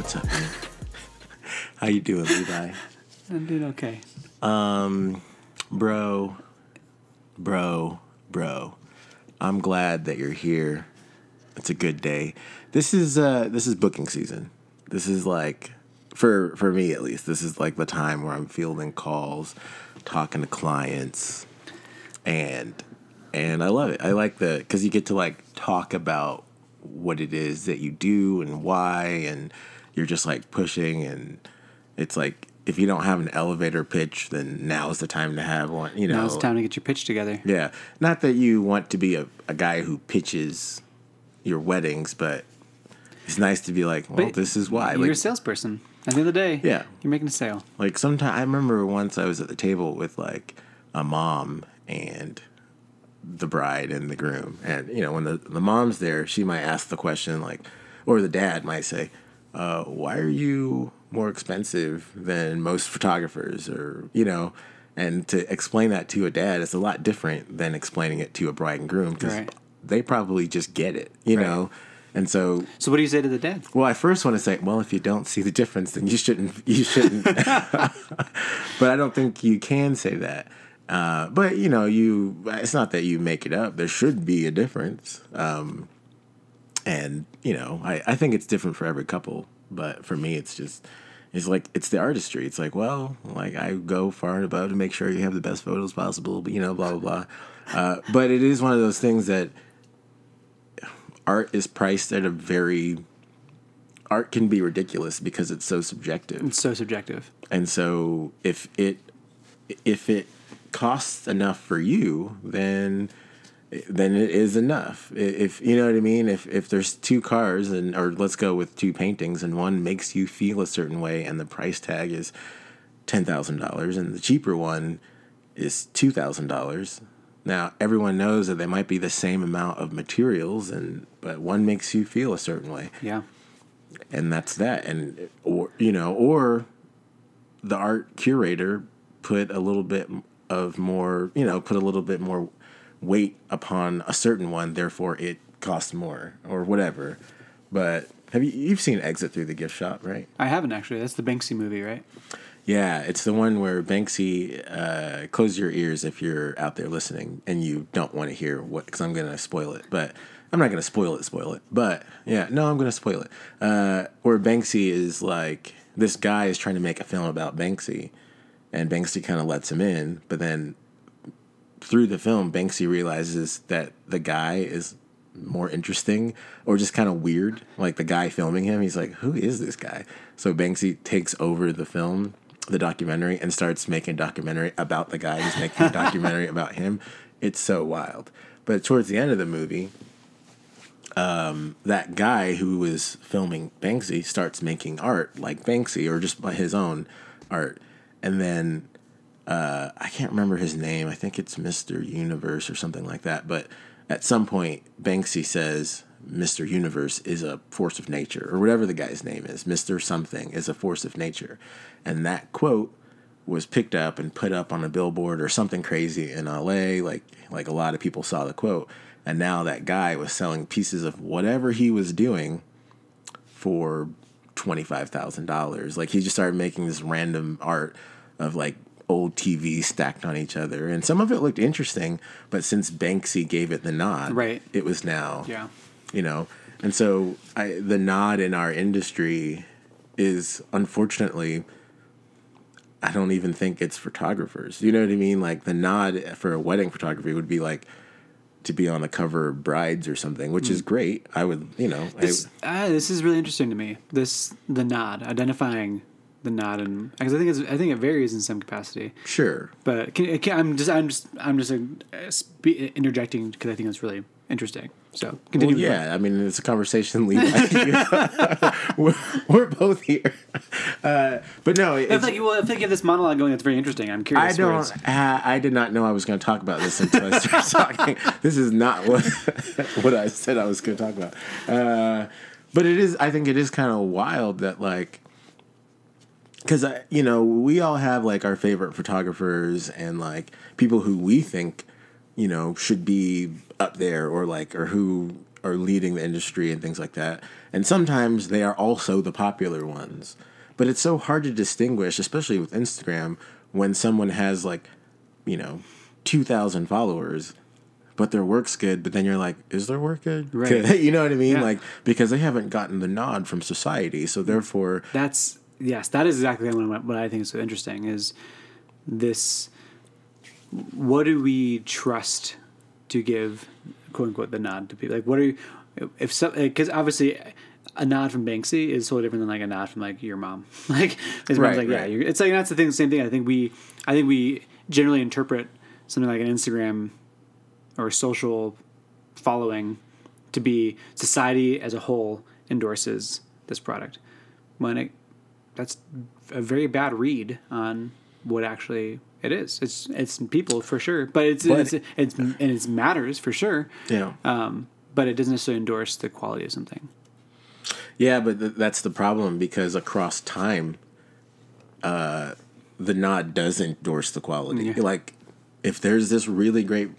what's up, man? How you doing, Levi? I'm doing okay. Um, bro, bro, bro. I'm glad that you're here. It's a good day. This is uh this is booking season. This is like for for me at least. This is like the time where I'm fielding calls, talking to clients, and and I love it. I like the cuz you get to like talk about what it is that you do and why and you're just like pushing and it's like if you don't have an elevator pitch then now's the time to have one you know Now it's time to get your pitch together. yeah not that you want to be a, a guy who pitches your weddings but it's nice to be like well But this is why You're like, a salesperson. At the end of the day, Yeah. you're making a sale. like sometimes I remember once I was at the table with like a mom and the bride and the groom, and you know when the the mom's there, she might ask the question like, or the dad might say, uh, "Why are you more expensive than most photographers?" Or you know. And to explain that to a dad is a lot different than explaining it to a bride and groom because Right. they probably just get it, you Right. know. And so So what do you say to the dad? well, I first want to say, well, if you don't see the difference, then you shouldn't. You shouldn't. but I don't think you can say that. Uh, but you know, you. It's not that you make it up. There should be a difference. Um, and you know, I, I think it's different for every couple. But for me, it's just. It's like it's the artistry. It's like, well, like I go far and above to make sure you have the best photos possible. But you know, blah blah blah. Uh, but it is one of those things that art is priced at a very art can be ridiculous because it's so subjective. It's so subjective. And so if it if it costs enough for you, then then it is enough. If you know what I mean, if if there's two cars and or let's go with two paintings and one makes you feel a certain way and the price tag is ten thousand dollars and the cheaper one is two thousand dollars. Now everyone knows that they might be the same amount of materials and but one makes you feel a certain way Yeah. and that's that and or you know or the art curator put a little bit of more you know put a little bit more weight upon a certain one therefore it costs more or whatever but have you you've seen exit through the gift shop right I haven't actually. That's the Banksy movie, right? yeah it's the one where banksy uh, close your ears if you're out there listening and you don't want to hear what because i'm gonna spoil it but i'm not gonna spoil it spoil it but yeah no i'm gonna spoil it uh, where banksy is like this guy is trying to make a film about banksy and banksy kind of lets him in but then through the film banksy realizes that the guy is more interesting or just kind of weird like the guy filming him. He's like who is this guy? So banksy takes over the film the documentary and starts making a documentary about the guy. Who's making a documentary about him. It's so wild. But towards the end of the movie um, that guy who was filming banksy starts making art like banksy or just by his own art. And then uh, I can't remember his name. I think it's Mr. Universe or something like that. But at some point, Banksy says Mr. Universe is a force of nature, or whatever the guy's name is. Mr. Something is a force of nature. And that quote was picked up and put up on a billboard or something crazy in LA. Like, like a lot of people saw the quote. And now that guy was selling pieces of whatever he was doing for $25,000. Like he just started making this random art of like old TVs stacked on each other. And some of it looked interesting, but since Banksy gave it the nod, Right. it was now, Yeah. you know. And so I, the nod in our industry is unfortunately I don't even think it's photographers. You know what I mean? Like the nod for a wedding photography would be like to be on the cover of Brides or something, which is great. I would, you know, I, This, ah, this is really interesting to me. This the nod, identifying the nod, and because I think it's, I think it varies in some capacity. sure. But can, can, I'm just I'm just I'm just uh, interjecting because I think it's really interesting. So Well, yeah, I mean, it's a conversation. Levi. we're, we're both here, uh, but no, I it's, feel like you, well, I feel like you have this monologue going. That's very interesting. I'm curious. where don't. Uh, I did not know I was going to talk about this until I started talking. This is not what what I said I was going to talk about. Uh, but it is. I think it is kind of wild that like, because I, you know, we all have like our favorite photographers and like people who we think, you know, should be up there or like or who are leading the industry and things like that. And sometimes they are also the popular ones. But it's so hard to distinguish, especially with Instagram, when someone has like, you know, 2,000 followers, but their work's good. But then you're like, is their work good? Right. you know what I mean? Yeah. Like, because they haven't gotten the nod from society. So mm. therefore, That's yes, that is exactly what, I think is so interesting is this. What do we trust to give, quote unquote, the nod to people? Like, what are you, if so? Because obviously, a nod from Banksy is totally different than like a nod from like your mom. like his mom's Right, like, yeah, right. you're, it's like that's the thing. Same thing. I think we, I think we generally interpret something like an Instagram or social following to be society as a whole endorses this product when it that's a very bad read on what actually it is it's it's people for sure but it's But- it's, it's and it matters for sure yeah. um, but it doesn't necessarily endorse the quality of something Yeah, but th- that's the problem because across time, uh, the nod does endorse the quality. Yeah. Like, if there's this really great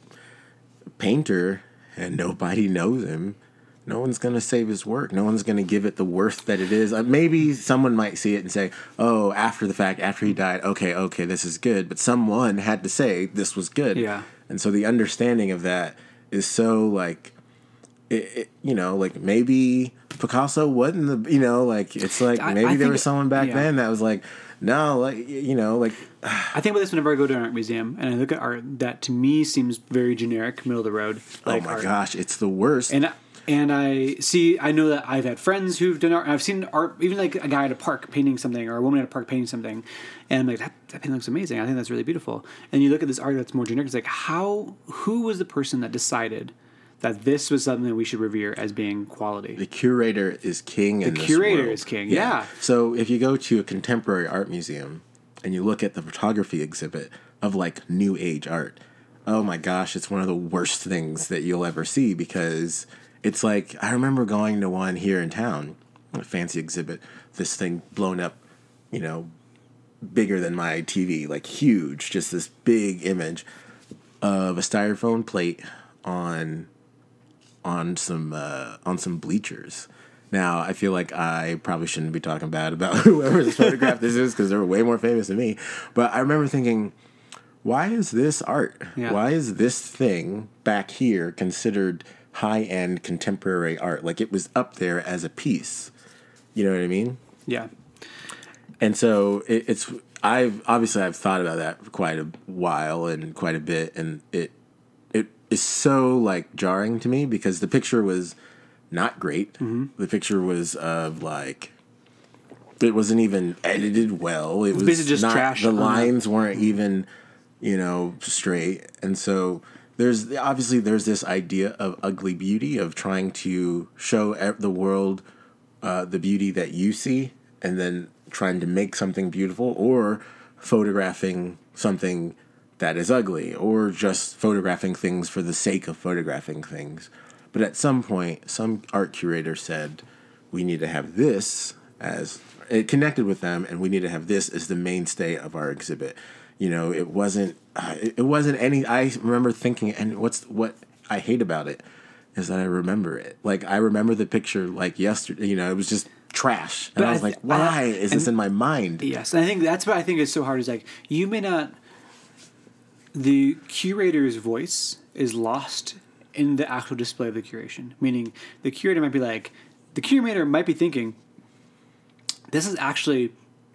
painter and nobody knows him, no one's gonna save his work. No one's gonna give it the worth that it is. Uh, maybe someone might see it and say, "Oh, after the fact, after he died, okay, okay, this is good." But someone had to say this was good. Yeah. And so the understanding of that is so like it, it, you know, like maybe Picasso wasn't the, you know, like it's like I- maybe I there was someone back yeah. then that was like, no, like you know, like I think about this whenever I go to an art museum and I look at art that to me seems very generic, middle of the road. Like oh my art. gosh, it's the worst. And and I see, I know that I've had friends who've done art. I've seen art, even like a guy at a park painting something, or a woman at a park painting something, and I'm like, that, that painting looks amazing. I think that's really beautiful. And you look at this art that's more generic. It's like, how? Who was the person that decided that this was something that we should revere as being quality? the curator is king. in The curator world. is king, yeah. So if you go to a contemporary art museum and you look at the photography exhibit of like new age art, oh my gosh, it's one of the worst things that you'll ever see because it's like I remember going to one here in town, a fancy exhibit, this thing blown up, you know, bigger than my TV, like huge, just this big image of a styrofoam plate on on some uh, on some bleachers. Now I feel like I probably shouldn't be talking bad about whoever's photograph this is because they're way more famous than me. But I remember thinking, why is this art? Yeah. Why is this thing back here considered high end contemporary art? Like it was up there as a piece. You know what I mean? Yeah, And so it, it's I've obviously I've thought about that for quite a while and quite a bit, and it it is so like jarring to me because the picture was not great. Mm-hmm. The picture was of like it wasn't even edited well. It was just not, trash the- uh-huh. lines weren't even you know straight, and so. There's obviously there's this idea of ugly beauty of trying to show the world uh, the beauty that you see and then trying to make something beautiful or photographing something that is ugly or just photographing things for the sake of photographing things. But at some point, some art curator said, we need to have this as it connected with them and we need to have this as the mainstay of our exhibit. You know, it wasn't uh, it wasn't any I remember thinking and what's what I hate about it is that I remember it. Like I remember the picture like yesterday. You know, it was just trash, and But I I was th- like, "Why I- is this in my mind?" Yes, and I think that's what I think is so hard. Is like you may not. The curator's voice is lost in the actual display of the curation. Meaning, the curator might be like, the curator might be thinking, "This is actually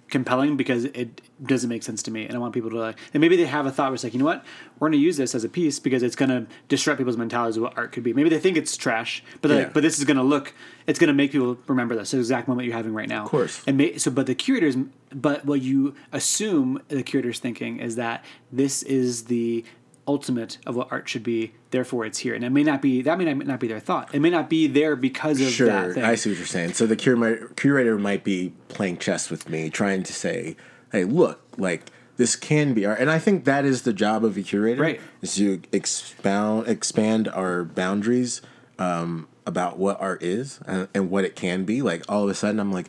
compelling because it doesn't make sense to me, and I want people to like." And maybe they have a thought where it's like, you know what, we're going to use this as a piece because it's going to disrupt people's mentalities of what art could be. Maybe they think it's trash, but Yeah. like, but this is going to look, it's going to make people remember this exact moment you're having right now. Of course. And may, so, but the curators, but what you assume the curator's thinking is that this is the ultimate of what art should be. Therefore, it's here, and it may not be. That may not, be their thought. It may not be there because of that Sure. I see what you're saying. So the curator might be playing chess with me, trying to say, "Hey, look, like." This can be art, and I think that is the job of a curator, Right. Is to expound, expand our boundaries um, about what art is and, and what it can be. Like all of a sudden, I'm like,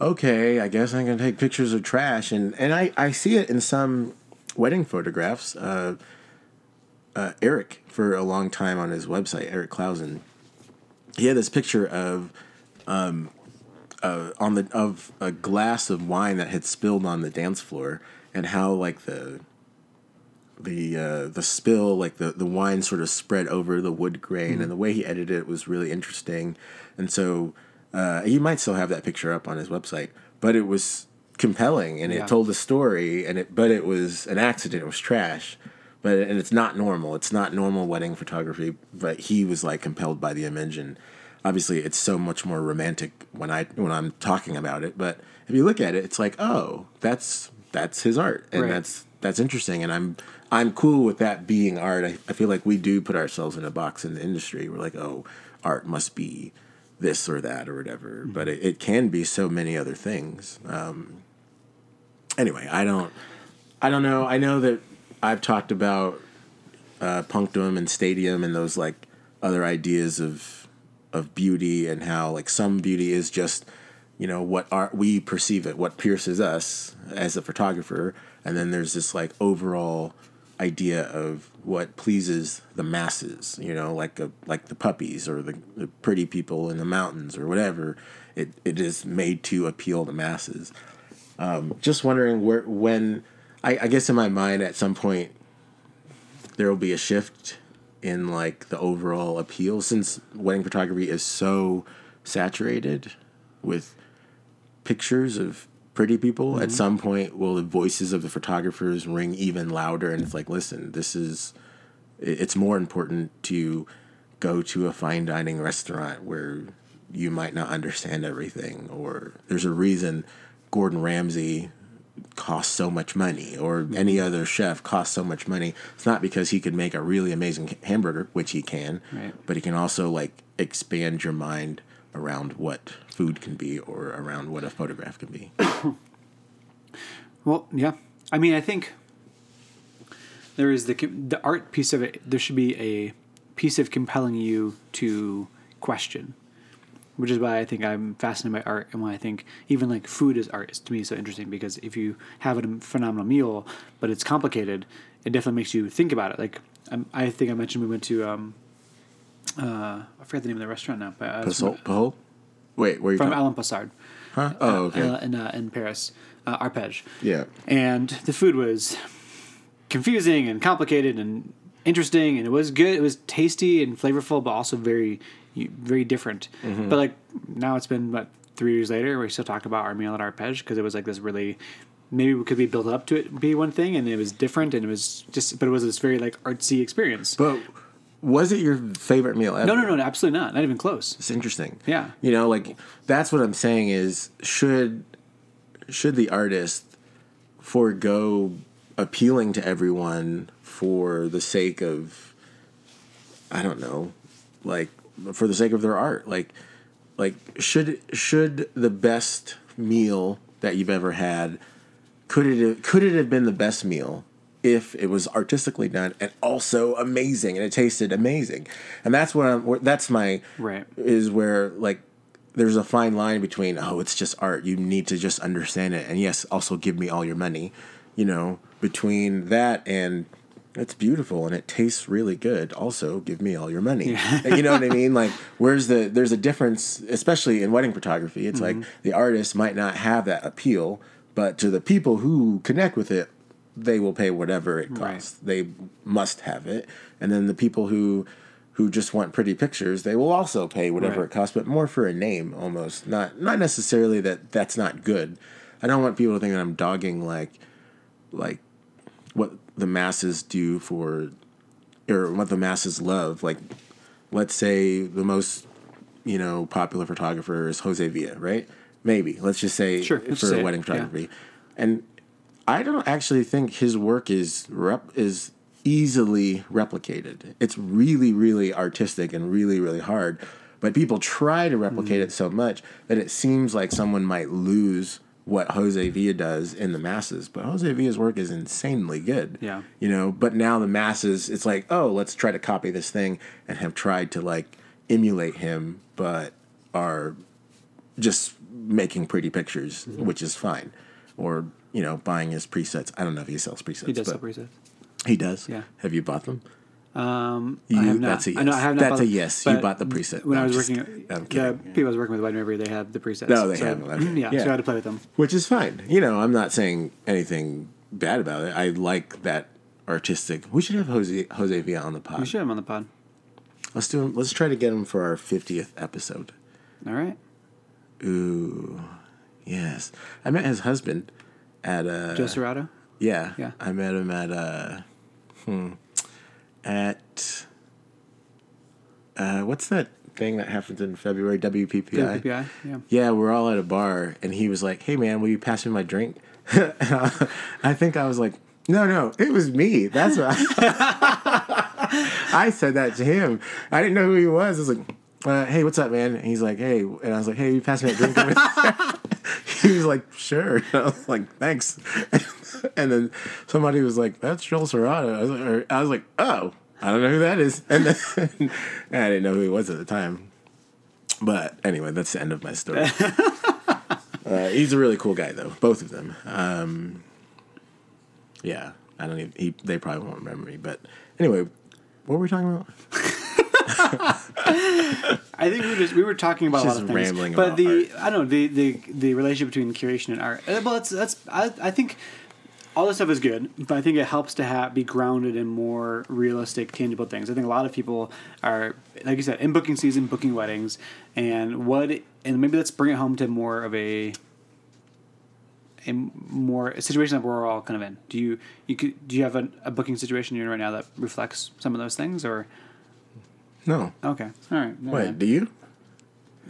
okay, I guess I can take pictures of trash, and and I I see it in some wedding photographs. Uh, uh, Eric, for a long time on his website, Eric Clausen, he had this picture of um uh, on the of a glass of wine that had spilled on the dance floor and how like the the uh, the spill like the the wine sort of spread over the wood grain and the way he edited it was really interesting. And so uh, he might still have that picture up on his website but it was compelling and Yeah. it told a story and it but it was an accident. It was trash but and it's not normal. It's not normal wedding photography but he was like compelled by the image. And obviously it's so much more romantic when i when i'm talking about it. But if you look at it it's like oh that's that's his art. And Right. that's that's interesting. And i'm i'm cool with that being art. I, I feel like we do put ourselves in a box in the industry. We're like oh art must be this or that or whatever. But it, it can be so many other things. Um anyway i don't i don't know. I know that i've talked about uh punctum and studium and those like other ideas of of beauty and how like some beauty is just you know what art we perceive it what pierces us as a photographer. And then there's this like overall idea of what pleases the masses you know like a, like the puppies or the, the pretty people in the mountains or whatever. It, it is made to appeal to masses. Um, just wondering where when I, I guess in my mind at some point there will be a shift in like the overall appeal since wedding photography is so saturated with pictures of pretty people. At mm-hmm. some point will the voices of the photographers ring even louder? And it's like listen this is it's more important to go to a fine dining restaurant where you might not understand everything or there's a reason Gordon Ramsay costs so much money or any mm-hmm. other chef costs so much money it's not because he could make a really amazing hamburger which he can Right. but he can also like expand your mind around what food can be or around what a photograph can be Well, yeah. I mean, I think there is the the art piece of it. There should be a piece of compelling you to question, which is why I think I'm fascinated by art and why I think even like food is art is to me so interesting because if you have a phenomenal meal but it's complicated, it definitely makes you think about it. Like um, I think I mentioned we went to um, uh, I forget the name of the restaurant now, but uh, it's Pujol? Pujol? wait where are you from from Alain Passard huh? oh okay uh, in uh, in Paris, uh, Arpege. yeah and the food was confusing and complicated and interesting and it was good it was tasty and flavorful but also very very different Mm-hmm. but like now it's been what three years later we still talk about our meal at arpege because it was like this really maybe we could be built up to it be one thing and it was different and it was just but it was this very like artsy experience but was it your favorite meal ever no no no absolutely not not even close It's interesting. Yeah. You know, like that's what I'm saying is should should the artist forego appealing to everyone for the sake of I don't know, like for the sake of their art. Like like should should the best meal that you've ever had could it have, could it have been the best meal if it was artistically done and also amazing and it tasted amazing and that's what I'm that's my Right. is where like there's a fine line between oh it's just art you need to just understand it and yes also give me all your money you know between that and it's beautiful and it tastes really good. Also give me all your money. You know what i mean? Like where's the there's a difference especially in wedding photography. It's like mm-hmm. the artist might not have that appeal but to the people who connect with it they will pay whatever it Right. costs. They must have it. And then the people who who just want pretty pictures they will also pay whatever Right. it costs but more for a name almost. Not not necessarily that that's not good. I don't want people to think that i'm dogging like like what the masses do for or what the masses love like let's say the most you know popular photographer is jose villa right maybe let's just say Sure, for say it, wedding yeah. photography and i don't actually think his work is rep is easily replicated it's really really artistic and really really hard but people try to replicate Mm-hmm. it so much that it seems like someone might lose what Jose Villa does in the masses. But Jose Villa's work is insanely good. Yeah. You know, but now the masses, it's like, oh, let's try to copy this thing and have tried to like emulate him, but are just making pretty pictures, Mm-hmm. which is fine. Or, you know, buying his presets. I don't know if he sells presets. he does separate it He does? Yeah. Have you bought them? Um, You- I have not. that's a I know I yes. have not That's a yes. You bought the preset. When No, I was just working, kidding. I'm the people I was working with White River, they have the presets. No, they so, have them. Yeah, Yeah. so I had to play with them. which is fine. You know, I'm not saying anything bad about it. I like that artistic. We should have Jose Jose Villa on the pod. We should have them on the pod. Let's do him. Let's try to get him for our 50th episode. All right, Ooh, yes. I met his husband at uh Joel Serrato. Yeah, Yeah. I met him at uh, hmm, at uh, what's that thing that happens in February? WPPI. WPPI, yeah. Yeah, we're all at a bar, and he was like, "Hey, man, will you pass me my drink?" I, I think I was like, "No, no, it was me." That's what I, I said that to him. I didn't know who he was. I was like, uh, "Hey, what's up, man?" And he's like, "Hey," and I was like, "Hey, you pass me that drink?" over there?" he was like, "Sure." And I was like, "Thanks." and then somebody was like, "That's Joel Serrato." I was like, or, I was like, "Oh." I don't know who that is, and then I didn't know who he was at the time. But anyway, that's the end of my story. uh, he's a really cool guy, though. Both of them. Um, yeah, I don't even. He, they probably won't remember me. But anyway, what were we talking about? I think we were just we were talking about a lot of things, rambling but the I don't know the, the the relationship between curation and art. uh, Well, that's that's I, I think all this stuff is good, but I think it helps to have be grounded in more realistic, tangible things. I think a lot of people are, like you said, in booking season, booking weddings, and what and maybe let's bring it home to more of a a more a situation that we're all kind of in. Do you you could do you have a, a booking situation you're in right now that reflects some of those things or No. okay all right Wait, do you?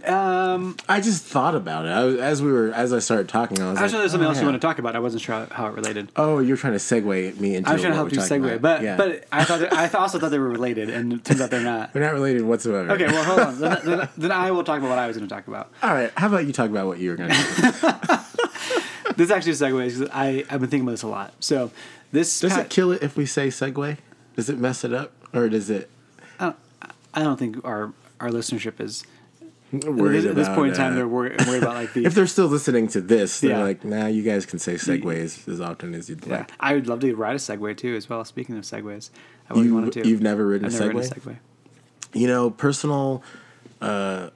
um I just thought about it. I was, as we were as I started talking. I was actually like, thought there was something oh, else you yeah. want to talk about. I wasn't sure how it related. Oh, you're trying to segue me into. I was trying to help you segue, about. but Yeah. but I thought that, I th- also thought they were related, and it turns out they're not. they're not related whatsoever. Okay, well hold on. Then, then, then I will talk about what I was going to talk about. All right. How about you talk about what you were going to do? This actually segues. 'cause I I've been thinking about this a lot. So this Does pa- it kill it if we say segue? Does it mess it up, or does it? I don't think our our listenership is Worried at this about, point in time uh, they're worried, worried about like the if they're still listening to this, they're Yeah. like, "Nah, you guys can say segues as often as you'd yeah. like." I would love to ride a Segway too as well. Speaking of Segways, I always You, wanted to. You've never ridden I've a never Segway? ridden a Segway. You know, personal uh,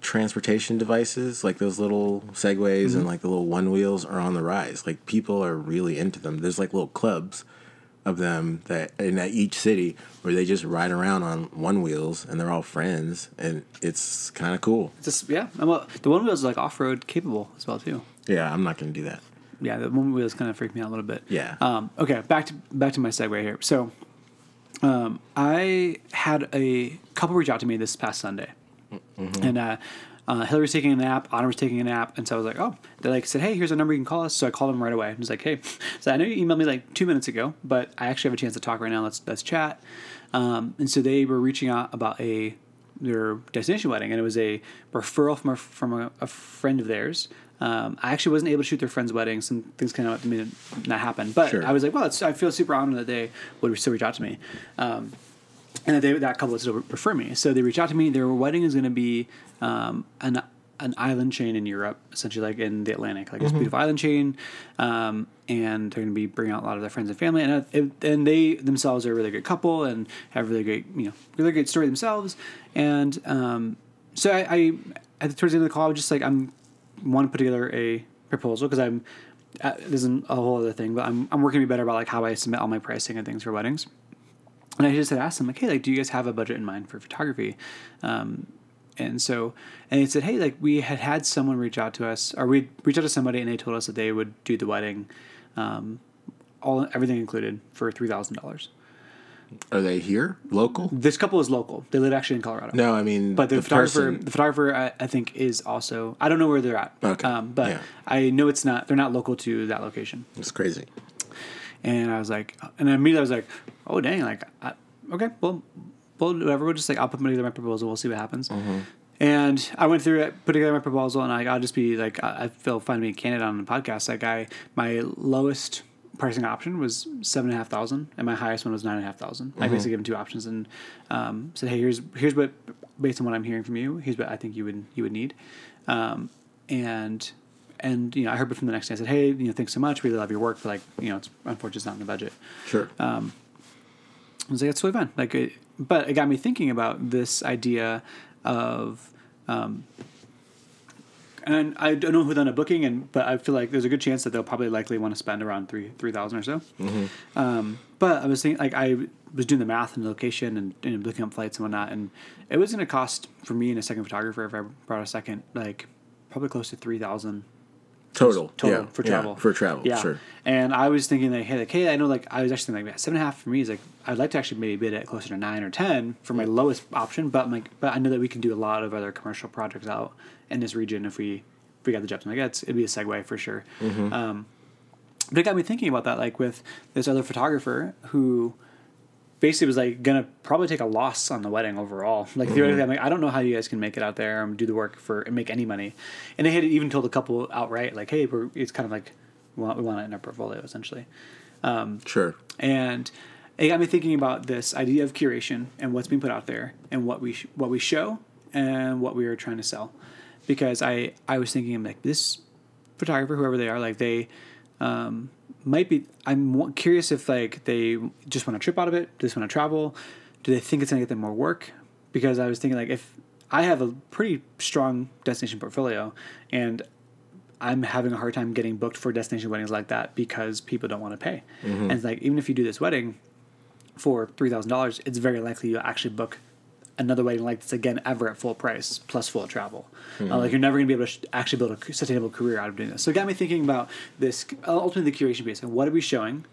transportation devices like those little Segways Mm-hmm. and like the little one wheels are on the rise. Like people are really into them. There's like little clubs of them that in each city where they just ride around on one wheels and they're all friends and it's kind of cool. Just yeah, and well, the one wheels is like off road capable as well too. Yeah, I'm not gonna do that. yeah, the one wheels kind of freaked me out a little bit. Yeah. Um, okay, back to back to my segue here. So, um, I had a couple reach out to me this past Sunday, and uh, uh, Hillary was taking a nap, Anna was taking a nap, and so I was like, oh, they like said, hey, here's a number you can call us. So I called them right away. I was like, hey, so I know you emailed me like two minutes ago, but I actually have a chance to talk right now. Let's let's chat. Um, and so they were reaching out about a their destination wedding, and it was a referral from a, from a, a friend of theirs. Um, I actually wasn't able to shoot their friend's wedding. Some things kind of made it not happen, but Sure. I was like, well, it's, I feel super honored that they would still reach out to me. Um, and that they, that couple would still prefer me. So they reached out to me. Their wedding is going to be um, an an island chain in Europe, essentially like in the Atlantic, like this beautiful island chain. Um, and they're going to be bringing out a lot of their friends and family, and uh, it, and they themselves are a really great couple and have really great you know really great story themselves. And um, so I, I at towards the end of the call, I was just like I'm want to put together a proposal because I'm. Uh, this isn't a whole other thing, but I'm, I'm working to be better about like how I submit all my pricing and things for weddings. And I just had asked them like, hey, like, do you guys have a budget in mind for photography? Um, and so, and they said, hey, like, we had had someone reach out to us, or we reached out to somebody, and they told us that they would do the wedding, um, all everything included for three thousand dollars. Are they here, local? This couple is local; they live actually in Colorado. No, I mean, But the, the photographer, person- the photographer, I, I think, is also. I don't know where they're at. Okay. Um, but Yeah. I know it's not. They're not local to that location. It's crazy. And I was like, and immediately I was like, oh dang, like, I, okay, well, well, whatever. We'll just like, I'll put together my proposal. We'll see what happens. And I went through it, put together my proposal, and I, I'll just be like, I, I feel fine being candid on the podcast. Like, I my lowest pricing option was seven and a half thousand, and my highest one was nine and a half thousand. I basically gave him two options and um, said, hey, here's here's what based on what I'm hearing from you, here's what I think you would you would need. Um, and and you know, I heard it from the next day. I said, "Hey, you know, thanks so much. Really love your work, but like, you know, it's unfortunately it's not in the budget." Sure. I was like, that's totally fine. Like, it, but it got me thinking about this idea of, um, and I don't know who done a booking, and but I feel like there's a good chance that they'll probably likely want to spend around three three thousand or so. Um, but I was thinking, like, I was doing the math and the location and, and looking up flights and whatnot, and it was going to cost for me and a second photographer if I brought a second, like, probably close to three thousand Total. total yeah, for yeah, travel. for travel, Yeah. sure. And I was thinking like, hey, like, hey, I know like I was actually thinking like seven and a half for me is like I'd like to actually maybe bid it closer to nine or ten for my lowest option, but I'm like but I know that we can do a lot of other commercial projects out in this region if we if we got the jobs. I'm like, yeah, it's, it'd be a segue for sure. Mm-hmm. Um, but it got me thinking about that, like with this other photographer who basically was like gonna probably take a loss on the wedding overall. Like theoretically, I'm like, I don't know how you guys can make it out there and do the work for and make any money. And they had even told the couple outright, like, hey, we're it's kind of like we want, we want it in our portfolio essentially. Sure. And it got me thinking about this idea of curation and what's being put out there and what we sh- what we show and what we are trying to sell. Because I I was thinking I'm like this photographer, whoever they are, like they um, might be. I'm curious if like they just want a trip out of it, just want to travel. Do they think it's gonna get them more work? Because I was thinking like if I have a pretty strong destination portfolio and I'm having a hard time getting booked for destination weddings like that because people don't want to pay. Mm-hmm. And it's like even if you do this wedding for three thousand dollars, it's very likely you'll actually book another wedding like this again ever at full price plus full travel. Uh, like you're never going to be able to sh- actually build a sustainable career out of doing this. So it got me thinking about this ultimately the curation piece and what are we showing,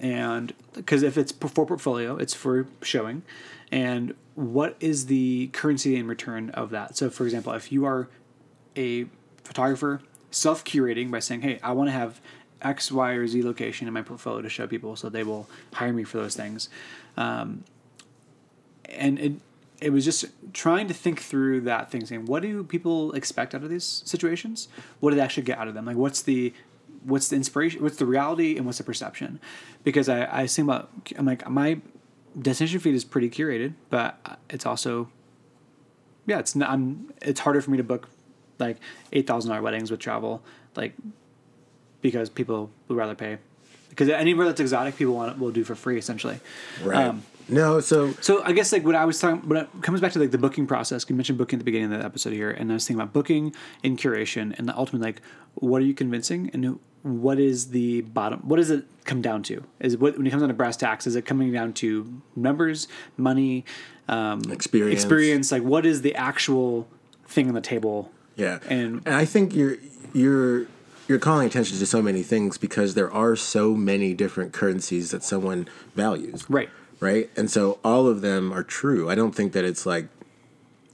and because if it's for portfolio, it's for showing, and what is the currency in return of that? So for example, if you are a photographer self curating by saying, "Hey, I want to have X, Y, or Z location in my portfolio to show people, so they will hire me for those things." Um, and it it was just trying to think through that thing, saying, "What do people expect out of these situations? What do they actually get out of them? Like, what's the what's the inspiration? What's the reality, and what's the perception?" Because I I think about I'm like my destination feed is pretty curated, but it's also yeah, it's not, I'm it's harder for me to book like eight thousand dollar weddings with travel, like because people would rather pay. Because anywhere that's exotic, people want will do for free essentially. Right. Um, no, so so I guess like what I was talking, when it comes back to like the booking process, you mentioned booking at the beginning of the episode here, and I was thinking about booking and curation, and the ultimate like, what are you convincing, and what is the bottom? What does it come down to? Is it, when it comes down to brass tacks, is it coming down to numbers, money, um, Experience. experience? Like, what is the actual thing on the table? Yeah, And- and I think you're you're you're calling attention to so many things because there are so many different currencies that someone values. Right. Right, and so all of them are true. I don't think that it's like.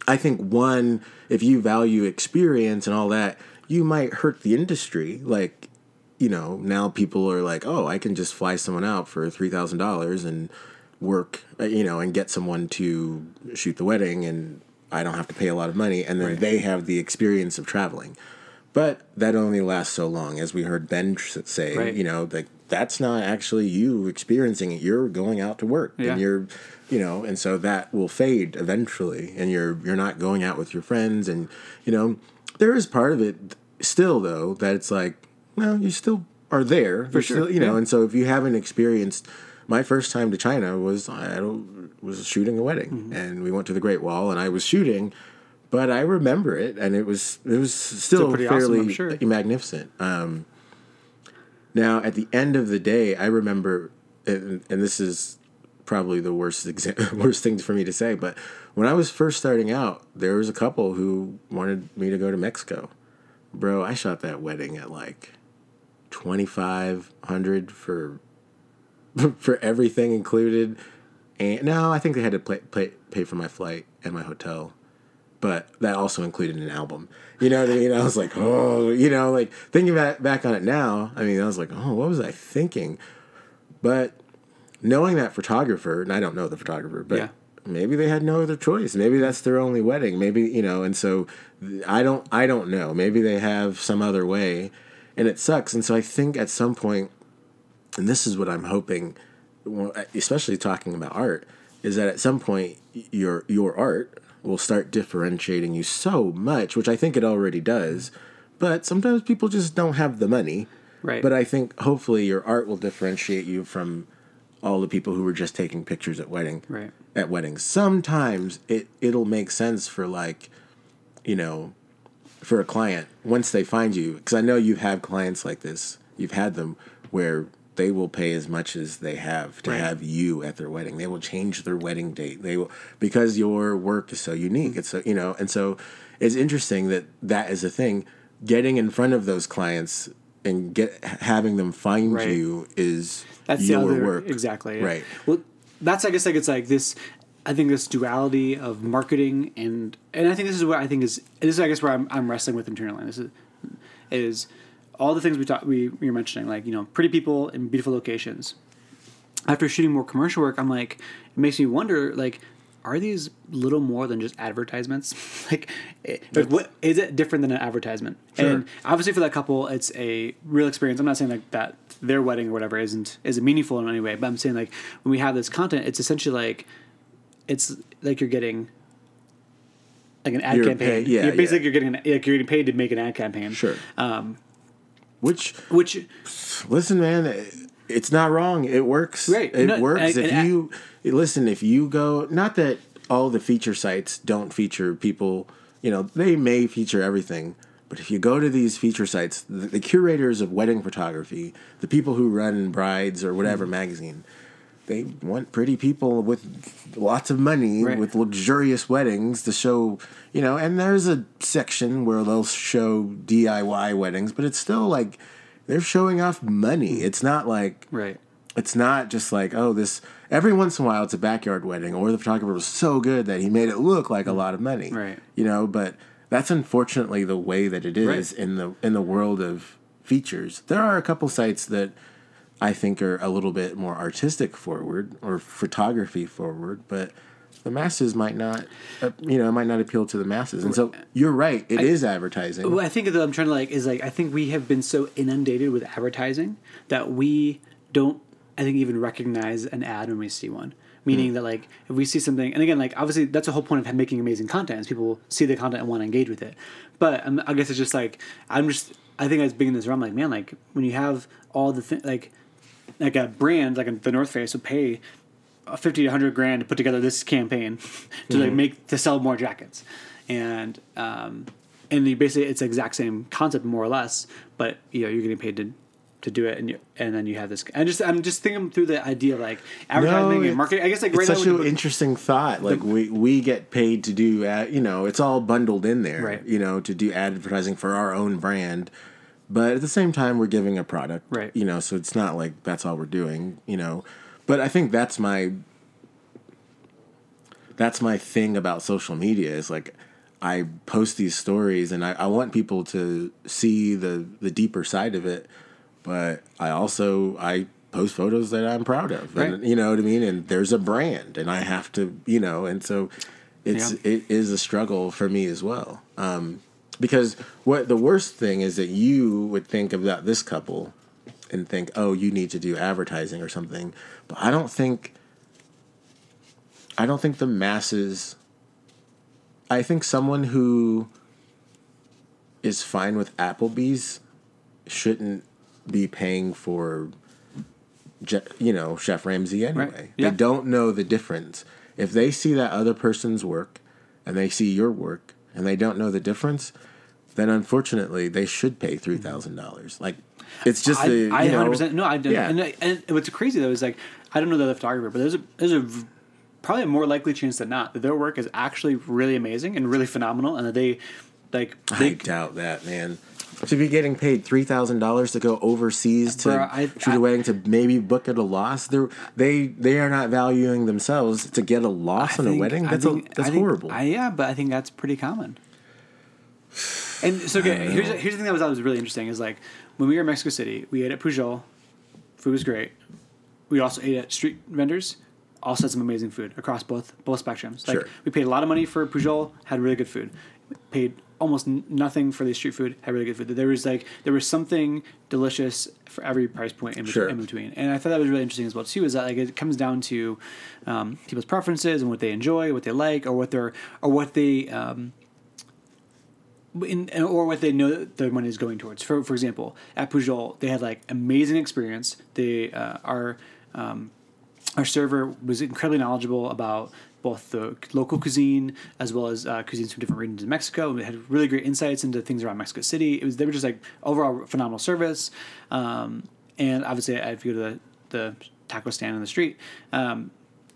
I think one, if you value experience and all that, you might hurt the industry. Like, you know, now people are like, oh, I can just fly someone out for three thousand dollars and work, uh, you know, and get someone to shoot the wedding, and I don't have to pay a lot of money, and then Right. they have the experience of traveling. But that only lasts so long, as we heard Ben say. Right. You know, like that's not actually you experiencing it. You're going out to work, Yeah. and you're, you know, and so that will fade eventually, and you're you're not going out with your friends, and you know, there is part of it still though that it's like, well, you still are there for sure, you know, yeah. and so if you haven't experienced. My first time to China was I don't, was shooting a wedding, Mm-hmm. and we went to the Great Wall, and I was shooting, but I remember it, and it was it was still, pretty awesome, fairly I'm sure. magnificent. Um, now, at the end of the day, I remember, and, and this is probably the worst exa- worst thing for me to say, but when I was first starting out, there was a couple who wanted me to go to Mexico. Bro, I shot that wedding at like twenty five hundred for for everything included, and no, I think they had to pay, pay pay for my flight and my hotel but that also included an album. You know what I mean? I was like, oh, you know, like thinking back back on it now. I mean, I was like, oh, what was I thinking? But knowing that photographer, and I don't know the photographer, but Yeah. maybe they had no other choice. Maybe that's their only wedding. Maybe you know, and so I don't, I don't know. Maybe they have some other way, and it sucks. And so I think at some point, and this is what I'm hoping, especially talking about art, is that at some point your your art will start differentiating you so much, which I think it already does. But sometimes people just don't have the money. Right. But I think hopefully your art will differentiate you from all the people who were just taking pictures at wedding Right. at weddings. Sometimes it it'll make sense for like, you know, for a client once they find you because I know you have clients like this. You've had them where they will pay as much as they have to Right. have you at their wedding. They will change their wedding date. They will because your work is so unique. It's so you know, and so it's interesting that that is a thing. Getting in front of those clients and get having them find Right. you is That's your the other work exactly. yeah. right? Well, that's I guess like it's like this. I think this duality of marketing and and I think this is what I think is this is I guess where I'm, I'm wrestling with internally. This is is all the things we talked we, we were mentioning like you know pretty people in beautiful locations. After shooting more commercial work, I'm like it makes me wonder like are these little more than just advertisements? like, it, like what is it different than an advertisement? Sure. And obviously for that couple, it's a real experience. I'm not saying like that their wedding or whatever isn't isn't meaningful in any way, but I'm saying like when we have this content, it's essentially like it's like you're getting like an ad You're campaign. paid- yeah, you're basically yeah. you're getting an, like you're getting paid to make an ad campaign. Sure. Um, Which which listen, man, it's not wrong. It works. Right. It No, works and- if and- you listen. If you go, not that all the feature sites don't feature people. You know, they may feature everything. But if you go to these feature sites, the, the curators of wedding photography, the people who run Brides or whatever hmm. magazine, they want pretty people with lots of money Right. with luxurious weddings to show, you know, and there's a section where they'll show DIY weddings, but it's still like they're showing off money. It's not like right. it's not just like, oh, this every once in a while it's a backyard wedding or the photographer was so good that he made it look like a mm-hmm. lot of money. Right. You know, but that's unfortunately the way that it is Right. in the in the world of features. There are a couple sites that I think are a little bit more artistic forward or photography forward, but the masses might not, uh, you know, it might not appeal to the masses. And so you're right, It is advertising. What I think that I'm trying to like is like I think we have been so inundated with advertising that we don't I think even recognize an ad when we see one. Meaning Hmm. that like if we see something and again like obviously that's the whole point of making amazing content is people see the content and want to engage with it. But um, I guess it's just like I'm just I think I was being in this realm like man like when you have all the thing like like a brand like the North Face would pay uh, 50 to 100 grand to put together this campaign to like make to sell more jackets and um and you basically it's the exact same concept more or less but you know you're getting paid to to do it and you, and then you have this and just i'm just thinking through the idea of like advertising it's- and marketing i guess like it's such an interesting thought. Like we we get paid to do, ad, you know, it's all bundled in there, Right. You know, to do advertising for our own brand, but at the same time, we're giving a product, Right. You know, so it's not like that's all we're doing, you know. But I think that's my that's my thing about social media is like I post these stories and I, I want people to see the the deeper side of it, but I also I post photos that I'm proud of. And, you know what I mean? And there's a brand and I have to, you know, and so it's Yeah. it is a struggle for me as well. Um because what the worst thing is that you would think about this couple and think, "Oh, you need to do advertising or something." But I don't think I don't think the masses. I think someone who is fine with Applebee's shouldn't be paying for, Je- you know, Chef Ramsay anyway. Yeah. They don't know the difference. If they see that other person's work and they see your work and they don't know the difference, then unfortunately they should pay three thousand mm-hmm. dollars. Like it's just I, the I 100% no I don't Yeah. and, and what's crazy though is like I don't know the photographer but there's a there's a probably a more likely chance than not that their work is actually really amazing and really phenomenal and that they like I they doubt that, man. To be getting paid three thousand dollars to go overseas to Bro, I- shoot I- a wedding to maybe book at a loss, They're, they they are not valuing themselves to get a loss on a wedding. That's think- a, that's I think- horrible. I, yeah, but I think that's pretty common. And so, okay, here's here's the thing that was, that was really interesting is like when we were in Mexico City, we ate at Pujol, food was great. We also ate at street vendors, also had some amazing food across both both spectrums. Like Sure. we paid a lot of money for Pujol, had really good food. Paid almost nothing for the street food, had really good food. There was like there was something delicious for every price point in, Sure. in between, and I thought that was really interesting as well too. Is that like it comes down to um, people's preferences and what they enjoy, what they like, or what they're or what they. Um, in, or what they know that their money is going towards. For for example, at Pujol, they had like amazing experience. They uh, are um, our server was incredibly knowledgeable about both the local cuisine as well as uh, cuisines from different regions in Mexico. And We had really great insights into things around Mexico City. It was they were just like overall phenomenal service. Um, and obviously, if you go to the, the taco stand on the street, um,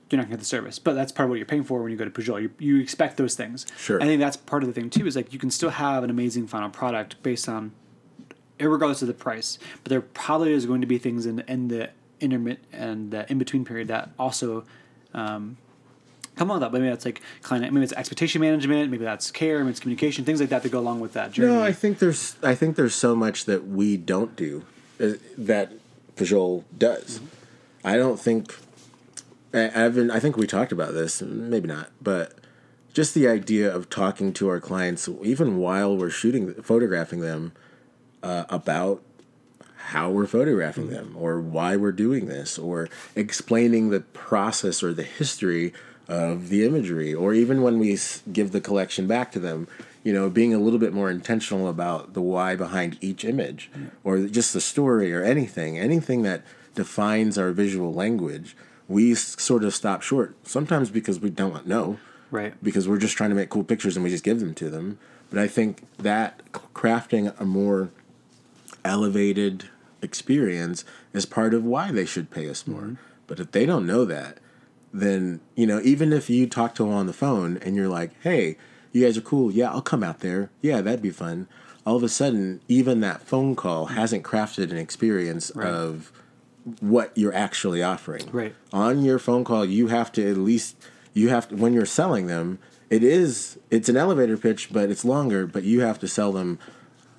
you're not going to get the service. But that's part of what you're paying for when you go to Pujol. You, you expect those things. Sure. I think that's part of the thing too. Is like you can still have an amazing final product based on, regardless of the price. But there probably is going to be things in in the intermit and the in between period that also. Um, come on with that. Maybe that's like client, maybe it's expectation management, maybe that's care, maybe it's communication, things like that that go along with that journey. No, I think there's I think there's so much that we don't do uh, that Pujol does. I don't think I, I've. I think we talked about this, maybe not, but just the idea of talking to our clients, even while we're shooting, photographing them, uh, about how we're photographing them or why we're doing this or explaining the process or the history of the imagery or even when we give the collection back to them you know being a little bit more intentional about the why behind each image or just the story or anything anything that defines our visual language we sort of stop short sometimes because we don't know Right. because we're just trying to make cool pictures and we just give them to them. But I think that crafting a more elevated experience is part of why they should pay us more. Mm-hmm. But if they don't know that, then you know, even if you talk to them on the phone and you're like, "Hey, you guys are cool. Yeah, I'll come out there. Yeah, that'd be fun." All of a sudden, even that phone call hasn't crafted an experience Right. of what you're actually offering. Right. On your phone call, you have to at least you have to when you're selling them, it is it's an elevator pitch, but it's longer, but you have to sell them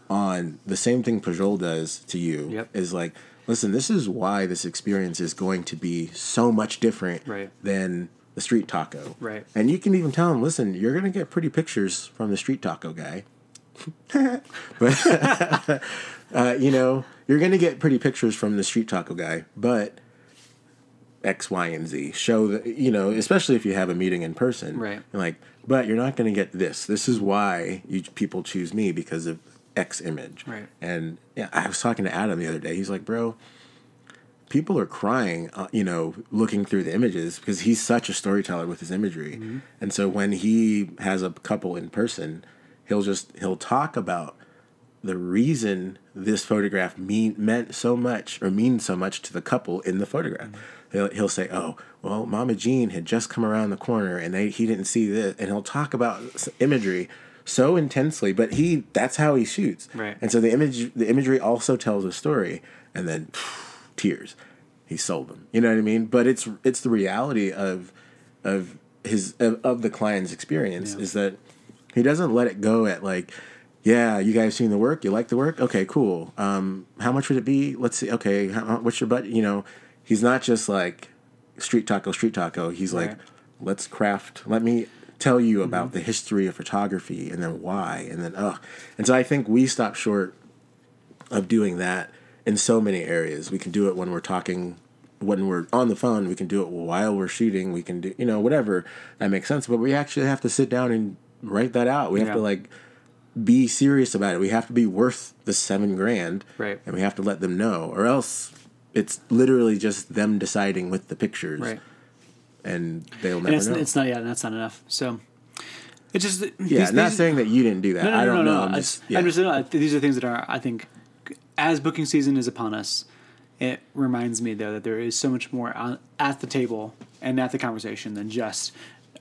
on the same thing Pujol does to you Yep. is like, listen, this is why this experience is going to be so much different Right. than the street taco. Right. And you can even tell them, listen, you're gonna get pretty pictures from the street taco guy. but uh, you know, you're gonna get pretty pictures from the street taco guy, but X, Y, and Z. Show that you know, especially if you have a meeting in person. Right. Like, but you're not going to get this. This is why you people choose me because of X image. Right. And yeah, I was talking to Adam the other day. He's like, bro, people are crying, uh, you know, looking through the images because he's such a storyteller with his imagery. Mm-hmm. And so when he has a couple in person, he'll just he'll talk about the reason this photograph mean meant so much or means so much to the couple in the photograph. He'll, he'll say, "Oh, well, Mama Jean had just come around the corner and they, he didn't see this," and he'll talk about imagery so intensely. But he that's how he shoots, Right. And so the image the imagery also tells a story, and then tears. He sold them. You know what I mean? But it's it's the reality of of his of, of the client's experience Yeah. is that he doesn't let it go at like yeah you guys seen the work you like the work okay cool um how much would it be let's see okay how, what's your budget you know he's not just like street taco street taco he's like let's craft let me tell you about mm-hmm. the history of photography and then why and then oh and so i think we stop short of doing that in so many areas. We can do it when we're talking, when we're on the phone. We can do it while we're shooting. We can do, you know, whatever that makes sense. But we actually have to sit down and write that out. We have to like be serious about it. We have to be worth the seven grand, Right. And we have to let them know, or else it's literally just them deciding with the pictures, Right. And they'll And never it's, know. it's not, yeah, and that's not enough. So it's just, yeah, these- not these- saying that you didn't do that. No, no, I no, don't no, know. no. I'm I- just, yeah. I'm just no, these are things that are I think as booking season is upon us, it reminds me though that there is so much more on, at the table and at the conversation than just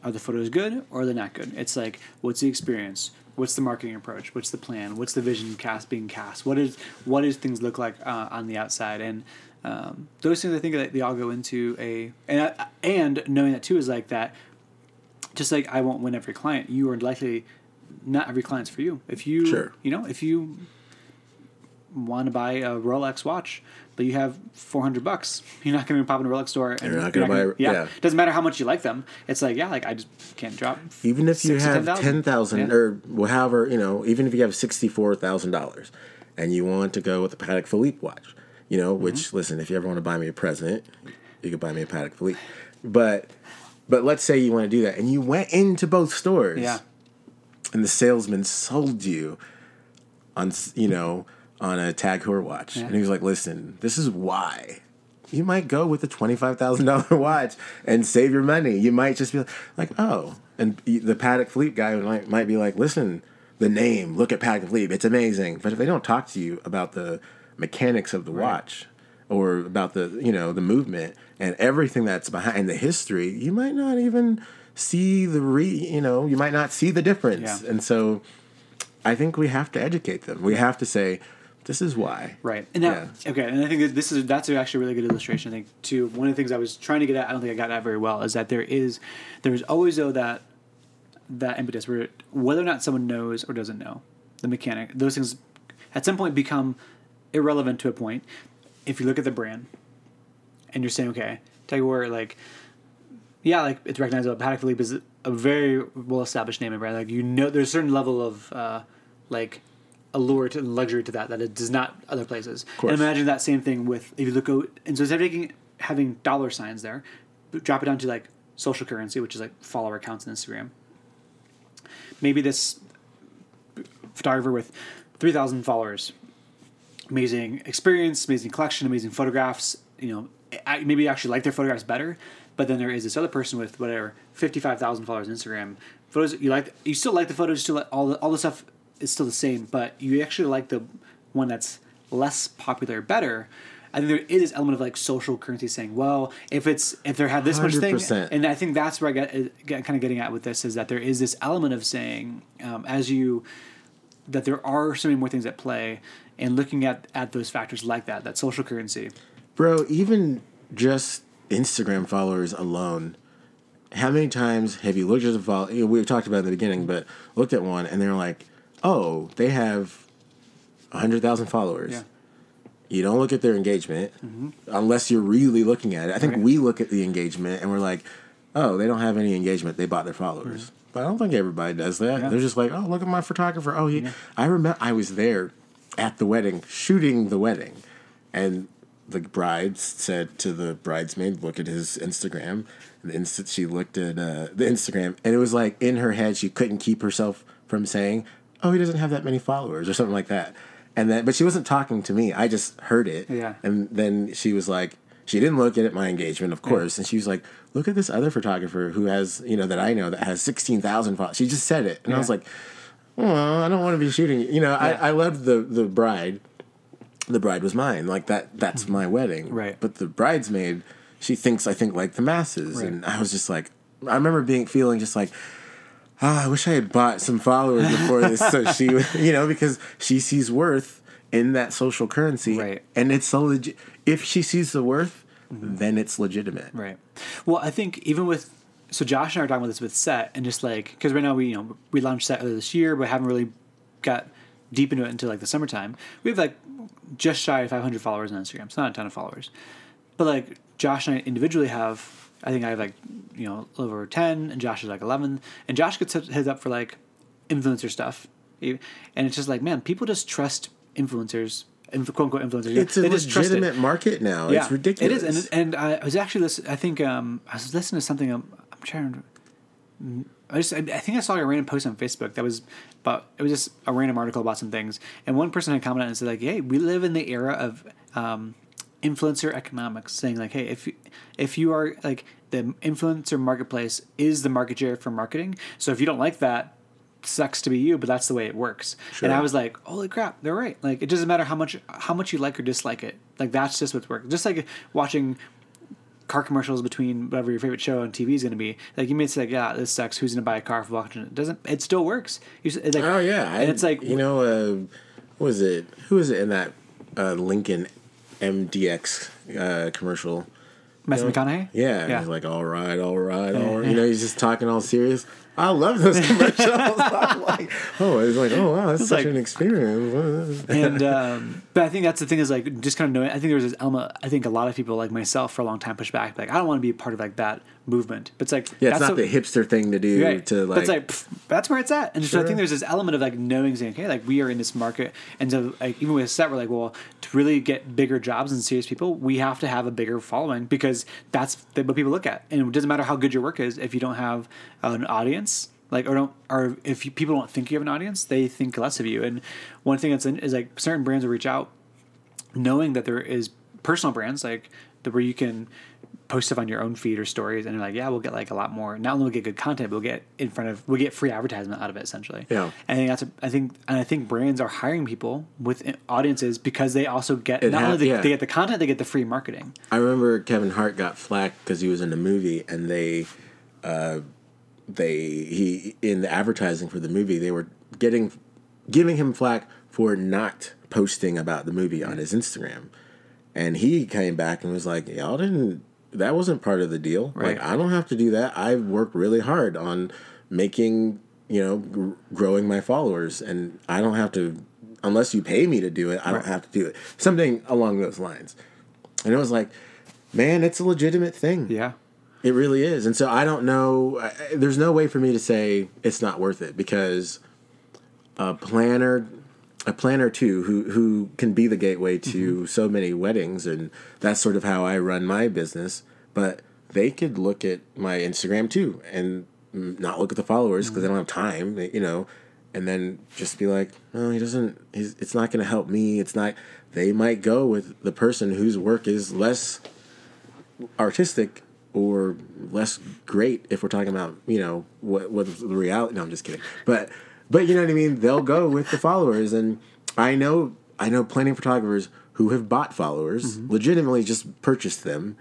are the photos good or are they not good. It's like what's the experience, what's the marketing approach, what's the plan, what's the vision cast being cast, what is what does things look like uh, on the outside and. Um, those things I think that they all go into a and I, and knowing that too is like that just like I won't win every client, you are likely not every client's for you. If you Sure. you know, if you want to buy a Rolex watch, but you have four hundred bucks, you're not going to pop in a Rolex store. And You're not gonna buy- yeah. yeah. doesn't matter how much you like them. It's like yeah, like I just can't drop. even if you have 10,000. ten thousand Yeah. or however, you know, even if you have sixty four thousand dollars, and you want to go with the Patek Philippe watch, you know, Mm-hmm. which listen, if you ever want to buy me a present, you could buy me a Patek Philippe, but but let's say you want to do that, and you went into both stores, Yeah, and the salesman sold you on you know on a Tag Heuer watch, Yeah. and he was like, listen, this is why. you might go with the $25,000 watch and save your money. You might just be like, oh, and the Patek Philippe guy might, might be like, listen, the name, look at Patek Philippe, it's amazing. But if they don't talk to you about the mechanics of the right. watch or about the, you know, the movement and everything that's behind the history, you might not even see the re, you know, you might not see the difference. Yeah. And so I think we have to educate them. We have to say, this is why. Right. And that, yeah. okay, and I think this is that's actually a really good illustration. I think too. One of the things I was trying to get at, I don't think I got at very well, is that there is there is always though that that impetus where whether or not someone knows or doesn't know the mechanic, those things at some point become irrelevant to a point. If you look at the brand and you're saying, okay, tell you where like yeah, like it's recognizable. Patek Philippe is a very well established name and brand. Like you know, there's a certain level of uh, like allure to luxury to that that it does not other places. And imagine that same thing with if you look out, and so instead of taking, having dollar signs there, drop it down to like social currency, which is like follower counts on Instagram. Maybe this photographer with three thousand followers, amazing experience, amazing collection, amazing photographs. You know, I, maybe you actually like their photographs better. But then there is this other person with whatever fifty five thousand followers on Instagram. Photos you like, you still like the photos, still like all the all the stuff is still the same, but you actually like the one that's less popular better. I think there is this element of like social currency saying, well, if it's if there had this 100%. much thing, and I think that's where I get, get, kind of getting at with this is that there is this element of saying, um, as you that there are so many more things at play, and looking at at those factors like that, that social currency. Bro, even just Instagram followers alone. How many times have you looked at the follow? We talked about in the beginning, but looked at one and they're like, oh, they have 100,000 followers. Yeah. You don't look at their engagement mm-hmm. unless you're really looking at it. I think right. we look at the engagement and we're like, oh, they don't have any engagement. They bought their followers. Mm-hmm. But I don't think everybody does that. Yeah. They're just like, oh, look at my photographer. Oh, he. Yeah. I remember I was there at the wedding, shooting the wedding, and the bride said to the bridesmaid, "Look at his Instagram." And the instant she looked at uh, the Instagram, and it was like in her head, she couldn't keep herself from saying, oh, he doesn't have that many followers or something like that. And then, but she wasn't talking to me. I just heard it. Yeah. And then she was like, she didn't look at my engagement, of course. Yeah. And she was like, look at this other photographer who has, you know, that I know that has 16,000 followers. She just said it. And yeah. I was like, well, I don't want to be shooting. You know, yeah. I, I loved the, the bride. The bride was mine. Like that, that's mm-hmm. my wedding. Right. But the bridesmaid, she thinks I think like the masses. Right. And I was just like, I remember being feeling just like, ah, I wish I had bought some followers before this, so she, you know, because she sees worth in that social currency, right? And it's so legit. If she sees the worth, mm-hmm. then it's legitimate, right? Well, I think even with so Josh and I are talking about this with Set, and just like because right now we you know we launched Set earlier this year, but haven't really got deep into it until like the summertime. We have like just shy of 500 followers on Instagram. It's not a ton of followers, but like Josh and I individually have I think I have like you know over ten, and Josh is like eleven, and Josh gets his up for like influencer stuff, and it's just like man, people just trust influencers. "Quote unquote influencers." It's they a legitimate it. market now. Yeah, it's ridiculous. It is, and, and I was actually listening. I think um, I was listening to something. I'm, um, I'm trying to. I just I think I saw a random post on Facebook that was but it was just a random article about some things, and one person had commented and said like, "Hey, we live in the era of um, influencer economics, saying like, hey, if you, if you are like the influencer marketplace is the market share for marketing, so if you don't like that, sucks to be you, but that's the way it works. Sure. And I was like, holy crap, they're right. Like it doesn't matter how much how much you like or dislike it. Like that's just what's working. Just like watching car commercials between whatever your favorite show on TV is going to be. Like you may say, like, yeah, this sucks. Who's going to buy a car for watching it? Doesn't it still works? It's like, oh yeah, and I, it's like you know, uh, what was it? Who was it in that uh, Lincoln MDX uh, commercial. Matthew you know? McConaughey. Yeah, yeah. He's like, all right, all right, all right. You know, he's just talking all serious. I love those commercials. I'm like, oh, it's like, oh wow, that's it's such like, an experience. and um, but I think that's the thing is like just kind of knowing. I think there's this element. I think a lot of people like myself for a long time push back. Like I don't want to be a part of like that movement. But it's like yeah, it's not a, the hipster thing to do right. to like. But it's like pff, that's where it's at. And sure. so I think there's this element of like knowing saying, okay, like we are in this market, and so like even with set, we're like, well, to really get bigger jobs and serious people, we have to have a bigger following because that's what people look at, and it doesn't matter how good your work is if you don't have an audience like or don't or if you, people don't think you have an audience they think less of you and one thing that's in, is like certain brands will reach out knowing that there is personal brands like where you can post stuff on your own feed or stories, and you're like, yeah, we'll get like a lot more. Not only will we get good content, but we'll get in front of we'll get free advertisement out of it essentially. Yeah. I think that's a, I think and I think brands are hiring people with audiences because they also get It not ha- only the, yeah. they get the content, they get the free marketing. I remember Kevin Hart got flack because he was in the movie, and they, uh, they he in the advertising for the movie, they were getting, giving him flack for not posting about the movie on his Instagram, and he came back and was like, "Y'all didn't. That wasn't part of the deal. Right. Like I don't have to do that. I've worked really hard on making." You know, gr- growing my followers, and I don't have to, unless you pay me to do it. I don't have to do it. Something along those lines. And it was like, man, it's a legitimate thing. Yeah. It really is. And so I don't know. I- There's no way for me to say it's not worth it because a planner, a planner too, who who can be the gateway to so many weddings, and that's sort of how I run my business. But they could look at my Instagram too and mm, not look at the followers because they don't have time. You know. And then just be like, no, he doesn't. He's, it's not going to help me. It's not. They might go with the person whose work is less artistic or less great if we're talking about you know what what the reality no i'm just kidding but but you know what i mean? They'll go with the followers. And i know i know plenty of photographers who have bought followers mm-hmm. legitimately just purchased them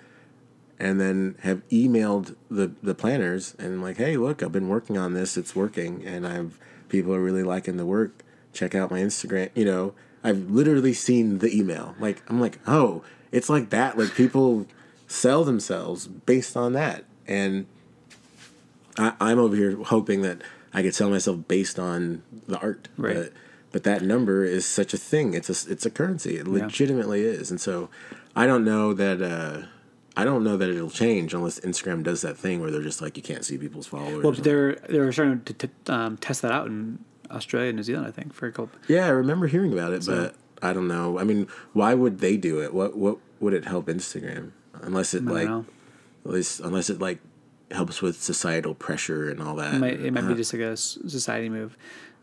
and then have emailed the the planners and like hey look i've been working on this. It's working. And i've people are really liking the work. Check out my instagram. You know i've literally seen the email. Like i'm like oh it's like that. Like people sell themselves based on that. And I, i'm over here hoping that i could sell myself based on the art Right. but but that number is such a thing it's a it's a currency it legitimately is and so i don't know that uh I don't know that it'll change unless Instagram does that thing where they're just like you can't see people's followers. Well, they're they're starting to t- um, test that out in Australia and New Zealand, I think, for a couple. yeah, I remember hearing about it, but I don't know. I mean, why would they do it? What what would it help Instagram? Unless it I like, know. unless, unless it like helps with societal pressure and all that. It might, it might Uh, be just like a society move.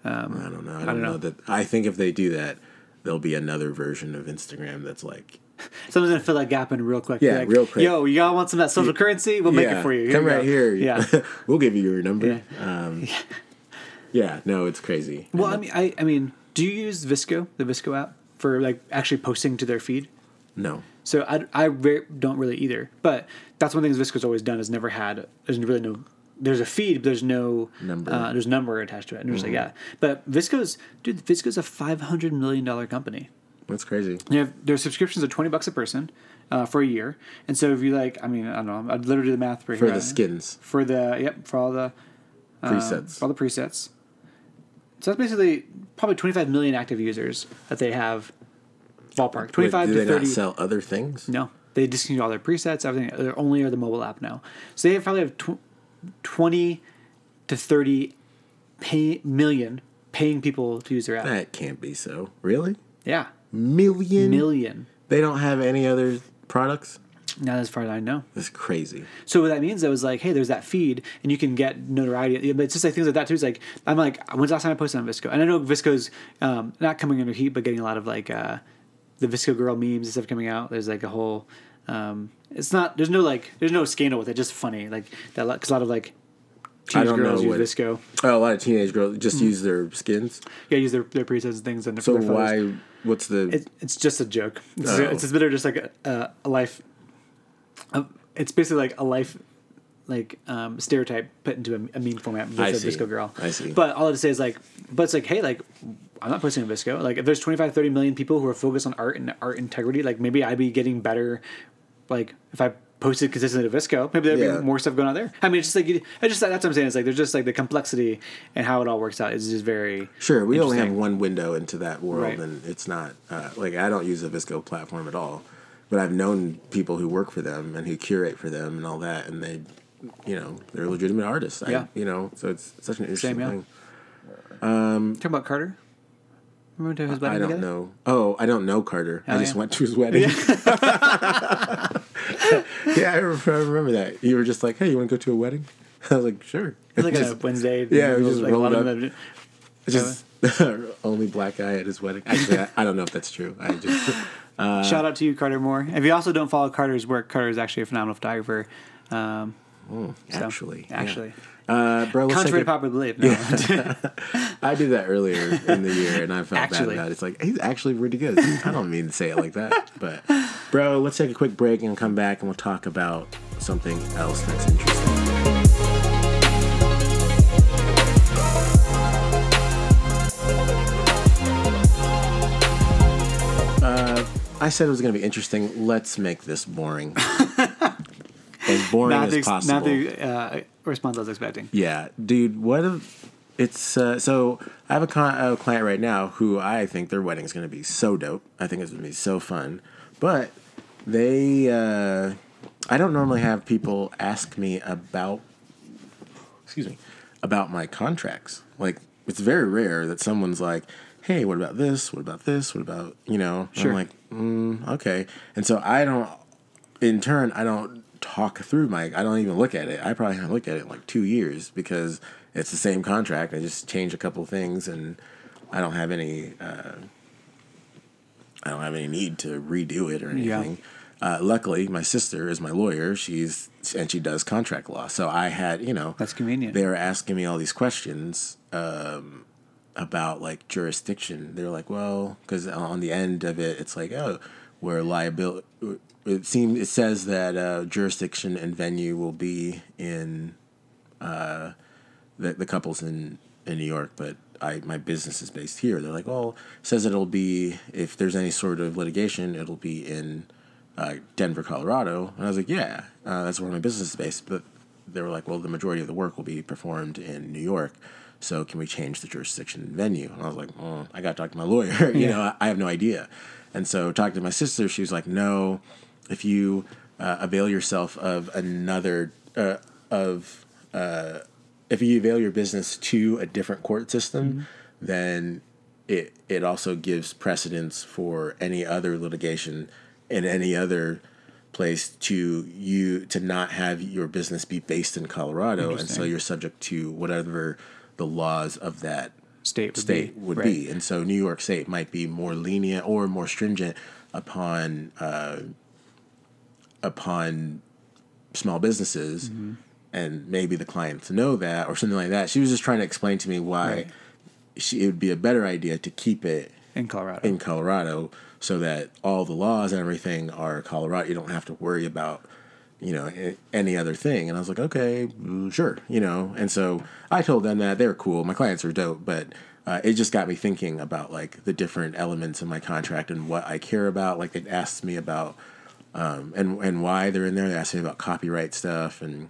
Um, I don't know. I I don't, don't know. know. that. I think if they do that, there'll be another version of Instagram that's like, Someone's gonna fill that gap in real quick. Yeah, like, real quick. Yo, y'all want some of that social currency? We'll make yeah, it for you. come we right go." here. Yeah. we'll give you your number. Um, yeah, no, it's crazy. Well, I mean, I, I mean, do you use VSCO, the VSCO app, for like actually posting to their feed? no, So I, I re- don't really either. But that's one thing VSCO's always done is never had. There's really no. There's a feed, but there's no Number. Uh, there's number attached to it. And there's like yeah, but VSCO's dude, VSCO's a five hundred million dollar company. that's crazy. They have their subscriptions are twenty bucks a person uh, for a year. And so if you like, I mean, I don't know, I'd literally do the math right For here. the skins For the yep, for all the um, presets. for all the presets. So that's basically probably twenty five million active users that they have. Ballpark Twenty five Wait, five do to they thirty. not sell other things? No, they discontinued all their presets, everything. They only are the mobile app now. So they probably have tw- twenty to thirty pay million paying people to use their app. That can't be so. Really? Yeah, Million? million. They don't have any other products? Not as far as I know. That's crazy. So what that means though is like, hey, there's that feed, and you can get notoriety. But it's just like things like that too. It's like I'm like, when's the last time I posted on VSCO? And I know VSCO's um, not coming under heat, but getting a lot of like uh, the VSCO girl memes and stuff coming out. There's like a whole. Um, it's not. There's no like. There's no scandal with it. Just funny like that. Because a lot of like. I Teenage girls use what- VSCO. Oh, a lot of teenage girls just use their skins. Yeah, use their their presets and things. And So their why? What's the? It, it's just a joke. It's, Oh. it's literally just like a, a, a life. A, it's basically like a life, like um, stereotype put into a, a meme format with I a see. VSCO girl. I see. But all I have to say is like, but it's like, hey, like, I'm not posting on VSCO. Like, if there's 25, 30 million people who are focused on art and art integrity, like maybe I'd be getting better. Like, if I posted consistently to VSCO, maybe there'd Yeah. be more stuff going on there. I mean, it's just like, you- I just that's what I'm saying. It's like there's just like the complexity and how it all works out is just very Sure, we only have one window into that world, Right. and it's not uh, like I don't use a VSCO platform at all, but I've known people who work for them and who curate for them and all that, and they, you know, they're legitimate artists. I, Yeah. you know, so it's such an interesting Same, yeah. thing. Um, Talking about Carter. Remember to his wedding I don't together? know. Oh, I don't know Carter. I Oh, just yeah. went to his wedding. yeah, I I remember that. You were just like, "Hey, you want to go to a wedding?" I was like, "Sure." It's like Just- a Wednesday. yeah, it was just like a lot rolled of them. just only black guy at his wedding. Actually, I, I don't know if that's true. I just Shout out to you, Carter Moore. If you also don't follow Carter's work, Carter is actually a phenomenal photographer. Um, so, actually, yeah. actually, Uh, bro, contrary to popular belief. No. I did that earlier in the year, and I felt Actually. bad about it. It's like he's actually pretty good. I don't mean to say it like that, but bro, let's take a quick break and come back, and we'll talk about something else that's interesting. Uh, I said it was going to be interesting. Let's make this boring. as boring not as the, possible. not the uh, response I was expecting. Yeah, dude. What if it's uh, so? I have a, con- a client right now who I think their wedding is going to be so dope. I think it's going to be so fun, but they. Uh, I don't normally have people ask me about. Excuse me, about my contracts. Like it's very rare that someone's like, "Hey, what about this? What about this? What about you know?" Sure. I'm like, mm, "Okay," and so I don't in turn, I don't talk through my. I don't even look at it. I probably haven't looked at it in like two years because it's the same contract. I just change a couple things, and I don't have any. Uh, I don't have any need to redo it or Yeah. anything. Uh, luckily, my sister is my lawyer. She's and she does contract law. So I had, you know, That's convenient. They were asking me all these questions um, about like jurisdiction. They're like, well, because on the end of it, it's like, oh, where liability. It seems it says that uh, jurisdiction and venue will be in uh, the the couples in in New York, but I my business is based here. They're like, well, it says it'll be if there's any sort of litigation, it'll be in uh, Denver, Colorado. And I was like, yeah, uh, that's where my business is based. But they were like, well, the majority of the work will be performed in New York. So can we change the jurisdiction and venue? And I was like, oh, I got to talk to my lawyer. you Yeah. know, I, I have no idea. And so talking to my sister, she was like, no, if you uh, avail yourself of another uh, of uh, if you avail your business to a different court system, then it it also gives precedence for any other litigation in any other place to you to not have your business be based in Colorado, and so you're subject to whatever the laws of that State would state be. would Right. be, and so New York State might be more lenient or more stringent upon uh, upon small businesses, Mm-hmm. and maybe the clients know that or something like that. She was just trying to explain to me why Right. she, it would be a better idea to keep it in Colorado. in Colorado so that all the laws and everything are Colorado. You don't have to worry about, you know, any other thing. And I was like, okay, mm, sure, you know. And so I told them that they're cool. My clients are dope, but uh, it just got me thinking about like the different elements of my contract and what I care about. Like they asked me about um, and and why they're in there. They asked me about copyright stuff, and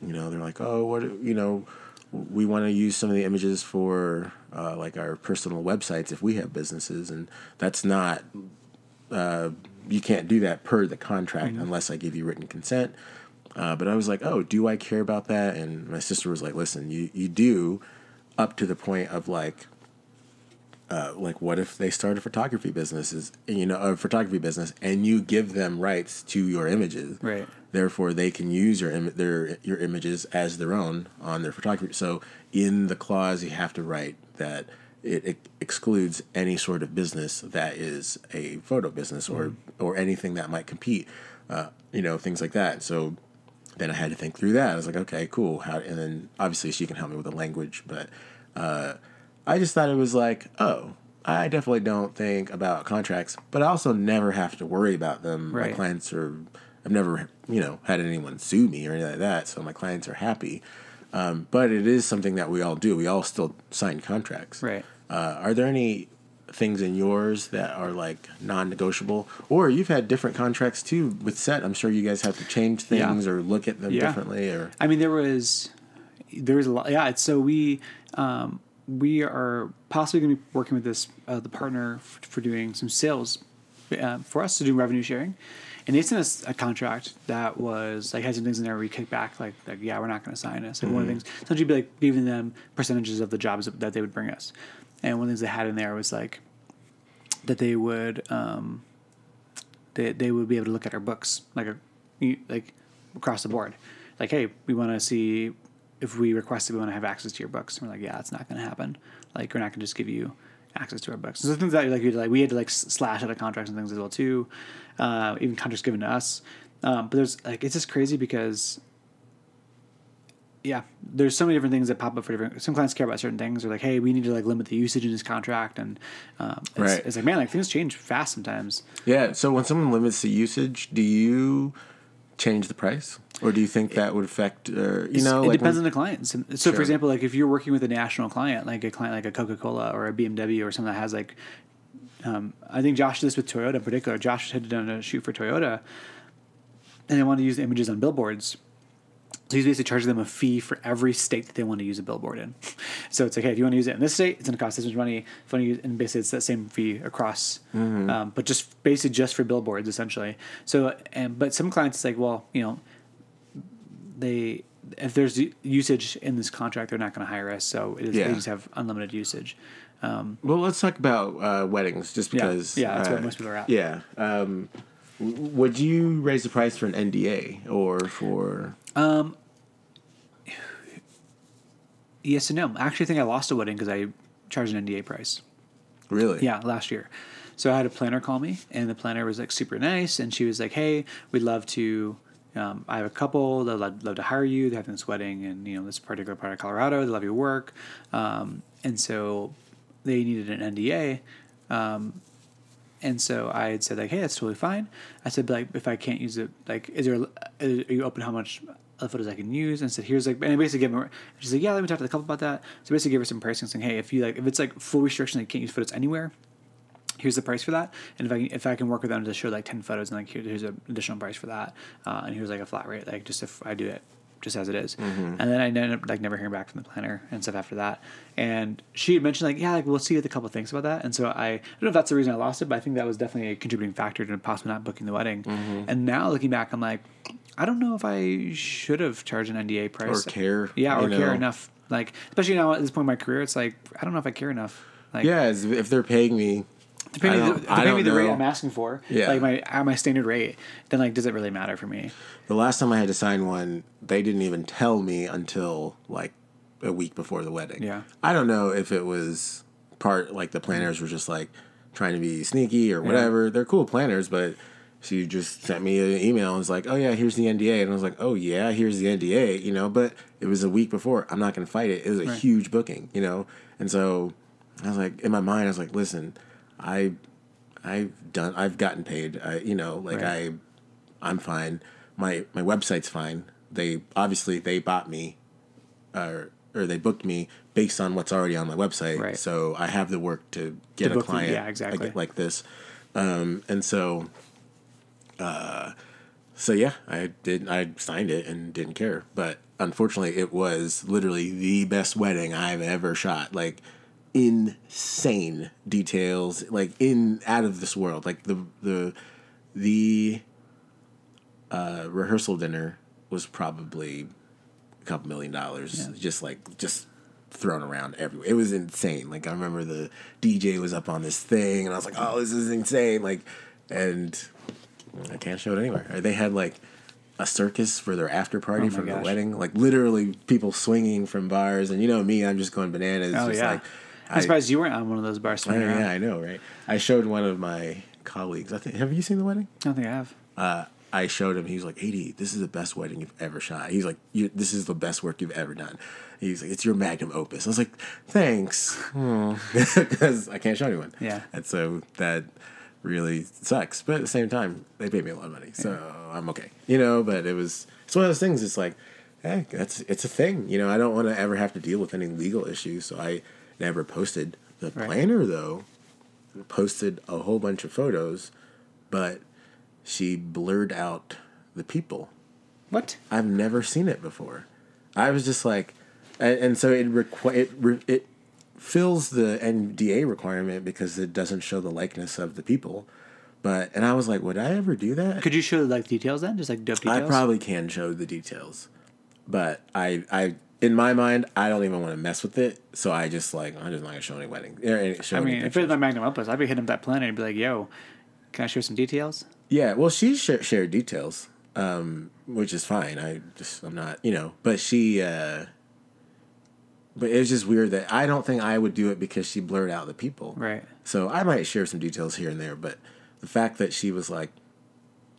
you know, they're like, oh, what you know, we want to use some of the images for uh, like our personal websites if we have businesses, and that's not. Uh, you can't do that per the contract unless I give you written consent. Uh, but I was like, oh, do I care about that? And my sister was like, listen, you you do, up to the point of like uh, like what if they start a photography business is you know a photography business and you give them rights to your images Right. therefore they can use your Im- their your images as their own on their photography so in the clause you have to write that it, it excludes any sort of business that is a photo business or or anything that might compete uh, you know things like that so then I had to think through that. I was like, okay, cool. How and then obviously she can help me with the language, but uh, I just thought it was like, oh, I definitely don't think about contracts, but I also never have to worry about them. My clients are, I've never, you know, had anyone sue me or anything like that, so my clients are happy. Um, but it is something that we all do. We all still sign contracts. Right. Uh, are there any things in yours that are like non-negotiable or you've had different contracts too with set i'm sure you guys have to change Yeah. things or look at them Yeah. differently or I mean, there was there was a lot. Yeah, so we um, we are possibly going to be working with this uh, the partner f- for doing some sales uh, for us to do revenue sharing, and they sent us a contract that was like had some things in there we kick back like like yeah we're not going to sign this. Like one of the things sometimes you'd be like giving them percentages of the jobs that they would bring us, and one of the things they had in there was like that they would um, they, they would be able to look at our books like a like across the board. Like hey we want to see if we requested we want to have access to your books and we're like yeah it's not going to happen like we're not going to just give you access to our books. So things that like we like we had to like slash out of contracts and things as well too, uh, even contracts given to us. Um, but there's like it's just crazy because yeah, there's so many different things that pop up for different. Some clients care about certain things, They're like, hey, we need to like limit the usage in this contract, and um, it's, Right. it's like man, like things change fast sometimes. Yeah. So when someone limits the usage, do you change the price, or do you think that would affect? Uh, you know, it like depends when- on the client. So, so for example, like if you're working with a national client, like a client like a Coca Cola or a BMW or something that has like, um, I think Josh did this with Toyota in particular. Josh had done a shoot for Toyota, and they wanted to use the images on billboards. So he's basically charging them a fee for every state that they want to use a billboard in. So it's like, hey, if you want to use it in this state, it's going to cost this much money. If you want to use, and basically it's that same fee across, um, but just basically just for billboards essentially. So, and but some clients it's like, well, you know, they if there's usage in this contract, they're not going to hire us. So it is, Yeah. they just have unlimited usage. Um, Well, let's talk about uh, weddings, just because. Yeah, that's where uh, most people are at. Yeah. Um, would you raise the price for an NDA or for? yes and no. I actually think I lost a wedding because I charged an NDA price. Really? Yeah, last year. So I had a planner call me, and the planner was like super nice, and she was like, "Hey, we'd love to. Um, I have a couple that would love to hire you. They're having this wedding in you know this particular part of Colorado. They love your work, um, and so they needed an NDA. Um, and so I had said like, "Hey, that's totally fine." I said, "But like, if I can't use it, like, is there? Are you open how much other photos I can use?" And said, "Here's like," and I basically gave her. She's like, "Yeah, let me talk to the couple about that." So basically, gave her some pricing, saying, "Hey, if you like, if it's like full restriction, like can't use photos anywhere." here's the price for that. And if I can, if I can work with them to show like ten photos, and like here, here's an additional price for that, uh, and here's like a flat rate, like just if I do it just as it is. Mm-hmm. And then I ended up like never hearing back from the planner and stuff after that. And she had mentioned like, yeah, like we'll see what a couple things about that. And so I, I don't know if that's the reason I lost it, but I think that was definitely a contributing factor to possibly not booking the wedding. Mm-hmm. And now looking back, I'm like, I don't know if I should have charged an NDA price Or care, Yeah, or care enough. Like especially now at this point in my career, it's like I don't know if I care enough. Like, Yeah, if they're paying me. Pay I me, the, don't- to I don't the rate know. I'm asking for, Yeah. like my at my standard rate, then like does it really matter for me? The last time I had to sign one, they didn't even tell me until like a week before the wedding. Yeah. I don't know if it was part like the planners were just like trying to be sneaky or whatever. They're cool planners, but she just sent me an email and was like, "Oh yeah, here's the NDA," and I was like, "Oh yeah, here's the NDA," you know. But it was a week before. I'm not gonna fight it. It was a Right. huge booking, you know. And so I was like, in my mind, I was like, "Listen, I, I've done. I've gotten paid. I, you know, like Right. I, I'm fine. My my website's fine. They obviously they bought me, or or they booked me based on what's already on my website. Right. So I have the work to get To a client. yeah, exactly. Like, like this, um, and so, uh, so yeah, I did. I signed it and didn't care. But unfortunately, it was literally the best wedding I've ever shot. Like insane details, like in out of this world. Like the the the uh, rehearsal dinner was probably a couple million dollars, just like just thrown around everywhere. It was insane. Like I remember the DJ was up on this thing, and I was like, "Oh, this is insane!" Like, and I can't show it anywhere. They had like a circus for their after party Oh from the wedding, like literally people swinging from bars, and you know me, I'm just going bananas. Oh just yeah, like, I'm surprised you weren't on one of those bars. I, around. yeah, I know, right? I showed one of my colleagues. I think. Have you seen the wedding? I don't think I have. uh, I showed him. He was like, "AD, this is the best wedding you've ever shot." He's like, you, "This is the best work you've ever done." He's like, "It's your magnum opus." I was like, "Thanks," because I can't show anyone. Yeah. and so that really sucks. But at the same time, they paid me a lot of money, so I'm okay. You know, but it was it's one of those things. It's like, hey, that's it's a thing. You know, I don't want to ever have to deal with any legal issues, so I never posted. The Right. planner though posted a whole bunch of photos, but she blurred out the people. What? I've never seen it before. I was just like, and, and so it requ- it re- it fills the NDA requirement because it doesn't show the likeness of the people. But and I was like, would I ever do that? Could you show like details then, just like dope details? I probably can show the details, but I I in my mind I don't even want to mess with it. So I just like I'm just not gonna show any wedding. any- show I mean, if pictures. it was my magnum opus, I'd be hitting up that planet and be like, "Yo, can I share some details?" Yeah, well, she sh- shared details, um, which is fine. I just I'm not, you know, but she uh, but it was just weird that I don't think I would do it because she blurred out the people. Right. So I might share some details here and there, but the fact that she was like,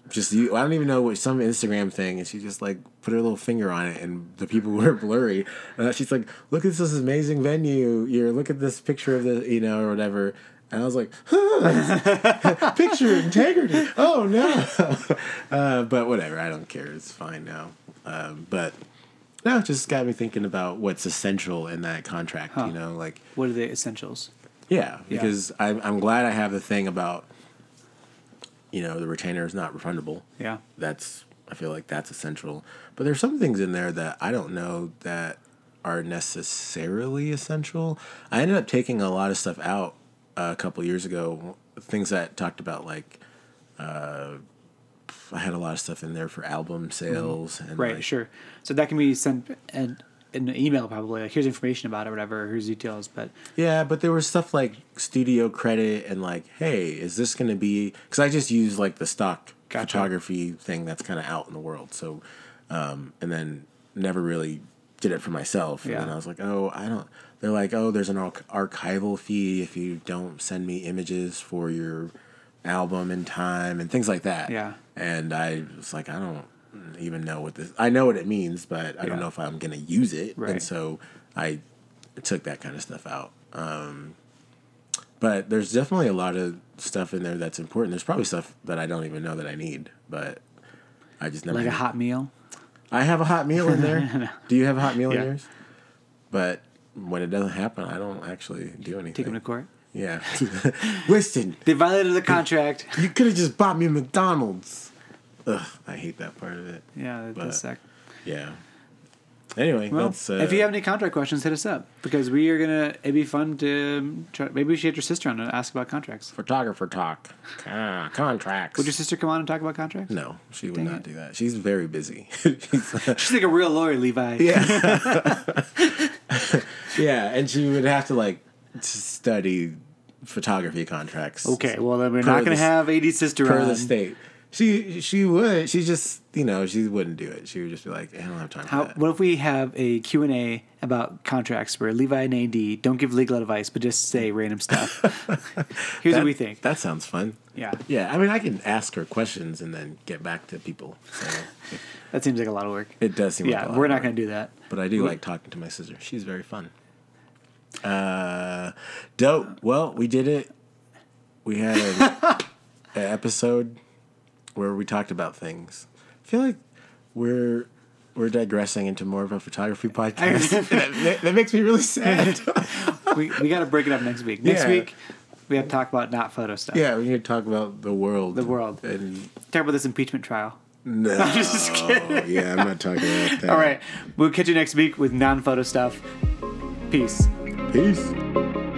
just you, I don't even know what some Instagram thing, and she just like put her little finger on it, and the people were blurry. Uh, she's like, "Look at this amazing venue. You're look at this picture of the, you know, or whatever." And I was like, huh, "Picture integrity." Oh no, uh, but whatever. I don't care. It's fine now. Um, but no, it just got me thinking about what's essential in that contract. You know, like What are the essentials? yeah, because I'm I'm glad I have the thing about you know the retainer is not refundable. Yeah. That's I feel like that's essential. But there's some things in there that I don't know that are necessarily essential. I ended up taking a lot of stuff out uh, a couple years ago. Things that talked about like uh, I had a lot of stuff in there for album sales and Right, like, sure. So that can be sent in an email probably. Like here's information about it, whatever. Here's details. But Yeah, but there was stuff like studio credit and like, hey, is this going to be? Because I just use like the stock Gotcha. photography thing that's kind of out in the world. So, um, and then never really did it for myself. yeah. And then I was like, oh, I don't. They're like, oh, there's an arch- archival fee if you don't send me images for your album in time and things like that. Yeah. And I was like, I don't even know what this. I know what it means, but I don't know if I'm gonna use it. Right. And so I took that kind of stuff out. Um, but there's definitely a lot of stuff in there that's important. There's probably stuff that I don't even know that I need, but I just never. like a hot meal. I have a hot meal in there. Do you have a hot meal Yeah. in yours? But when it doesn't happen, I don't actually do anything. Take them to court. Yeah. Winston, They violated the contract. you could have just bought me a McDonald's. Ugh, I hate that part of it. yeah, that But- does suck. Yeah. Anyway, Well, that's. Uh, if you have any contract questions, hit us up because we are gonna. It'd be fun to try. Maybe we should get your sister on and ask about contracts. photographer talk, ah, contracts. Would your sister come on and talk about contracts? no, she would Dang not it. do that. She's very busy. She's, uh, She's like a real lawyer, Levi. yeah. yeah, and she would have to like study photography contracts. Okay, well then we're not gonna the- have AD sister per on. the state. She she would. She just you know she wouldn't do it. She would just be like, I don't have time How, for that. what if we have a Q&A about contracts where Levi and AD don't give legal advice, but just say random stuff? Here's That- what we think. That sounds fun. Yeah, Yeah, I mean, I can ask her questions and then get back to people. So that seems like a lot of work. it does seem. like Yeah, a lot we're not going to do that. But I do like talking to my sister. She's very fun. Uh, dope. Well, we did it. We had an episode where we talked about things. I feel like we're we're digressing into more of a photography podcast. that, that makes me really sad. we we got to break it up next week. Next Yeah. week, we have to talk about not photo stuff. yeah, we need to talk about the world. The world. And Talk about this impeachment trial. no, I'm just kidding. yeah, I'm not talking about that. All right, we'll catch you next week with non photo stuff. Peace. peace.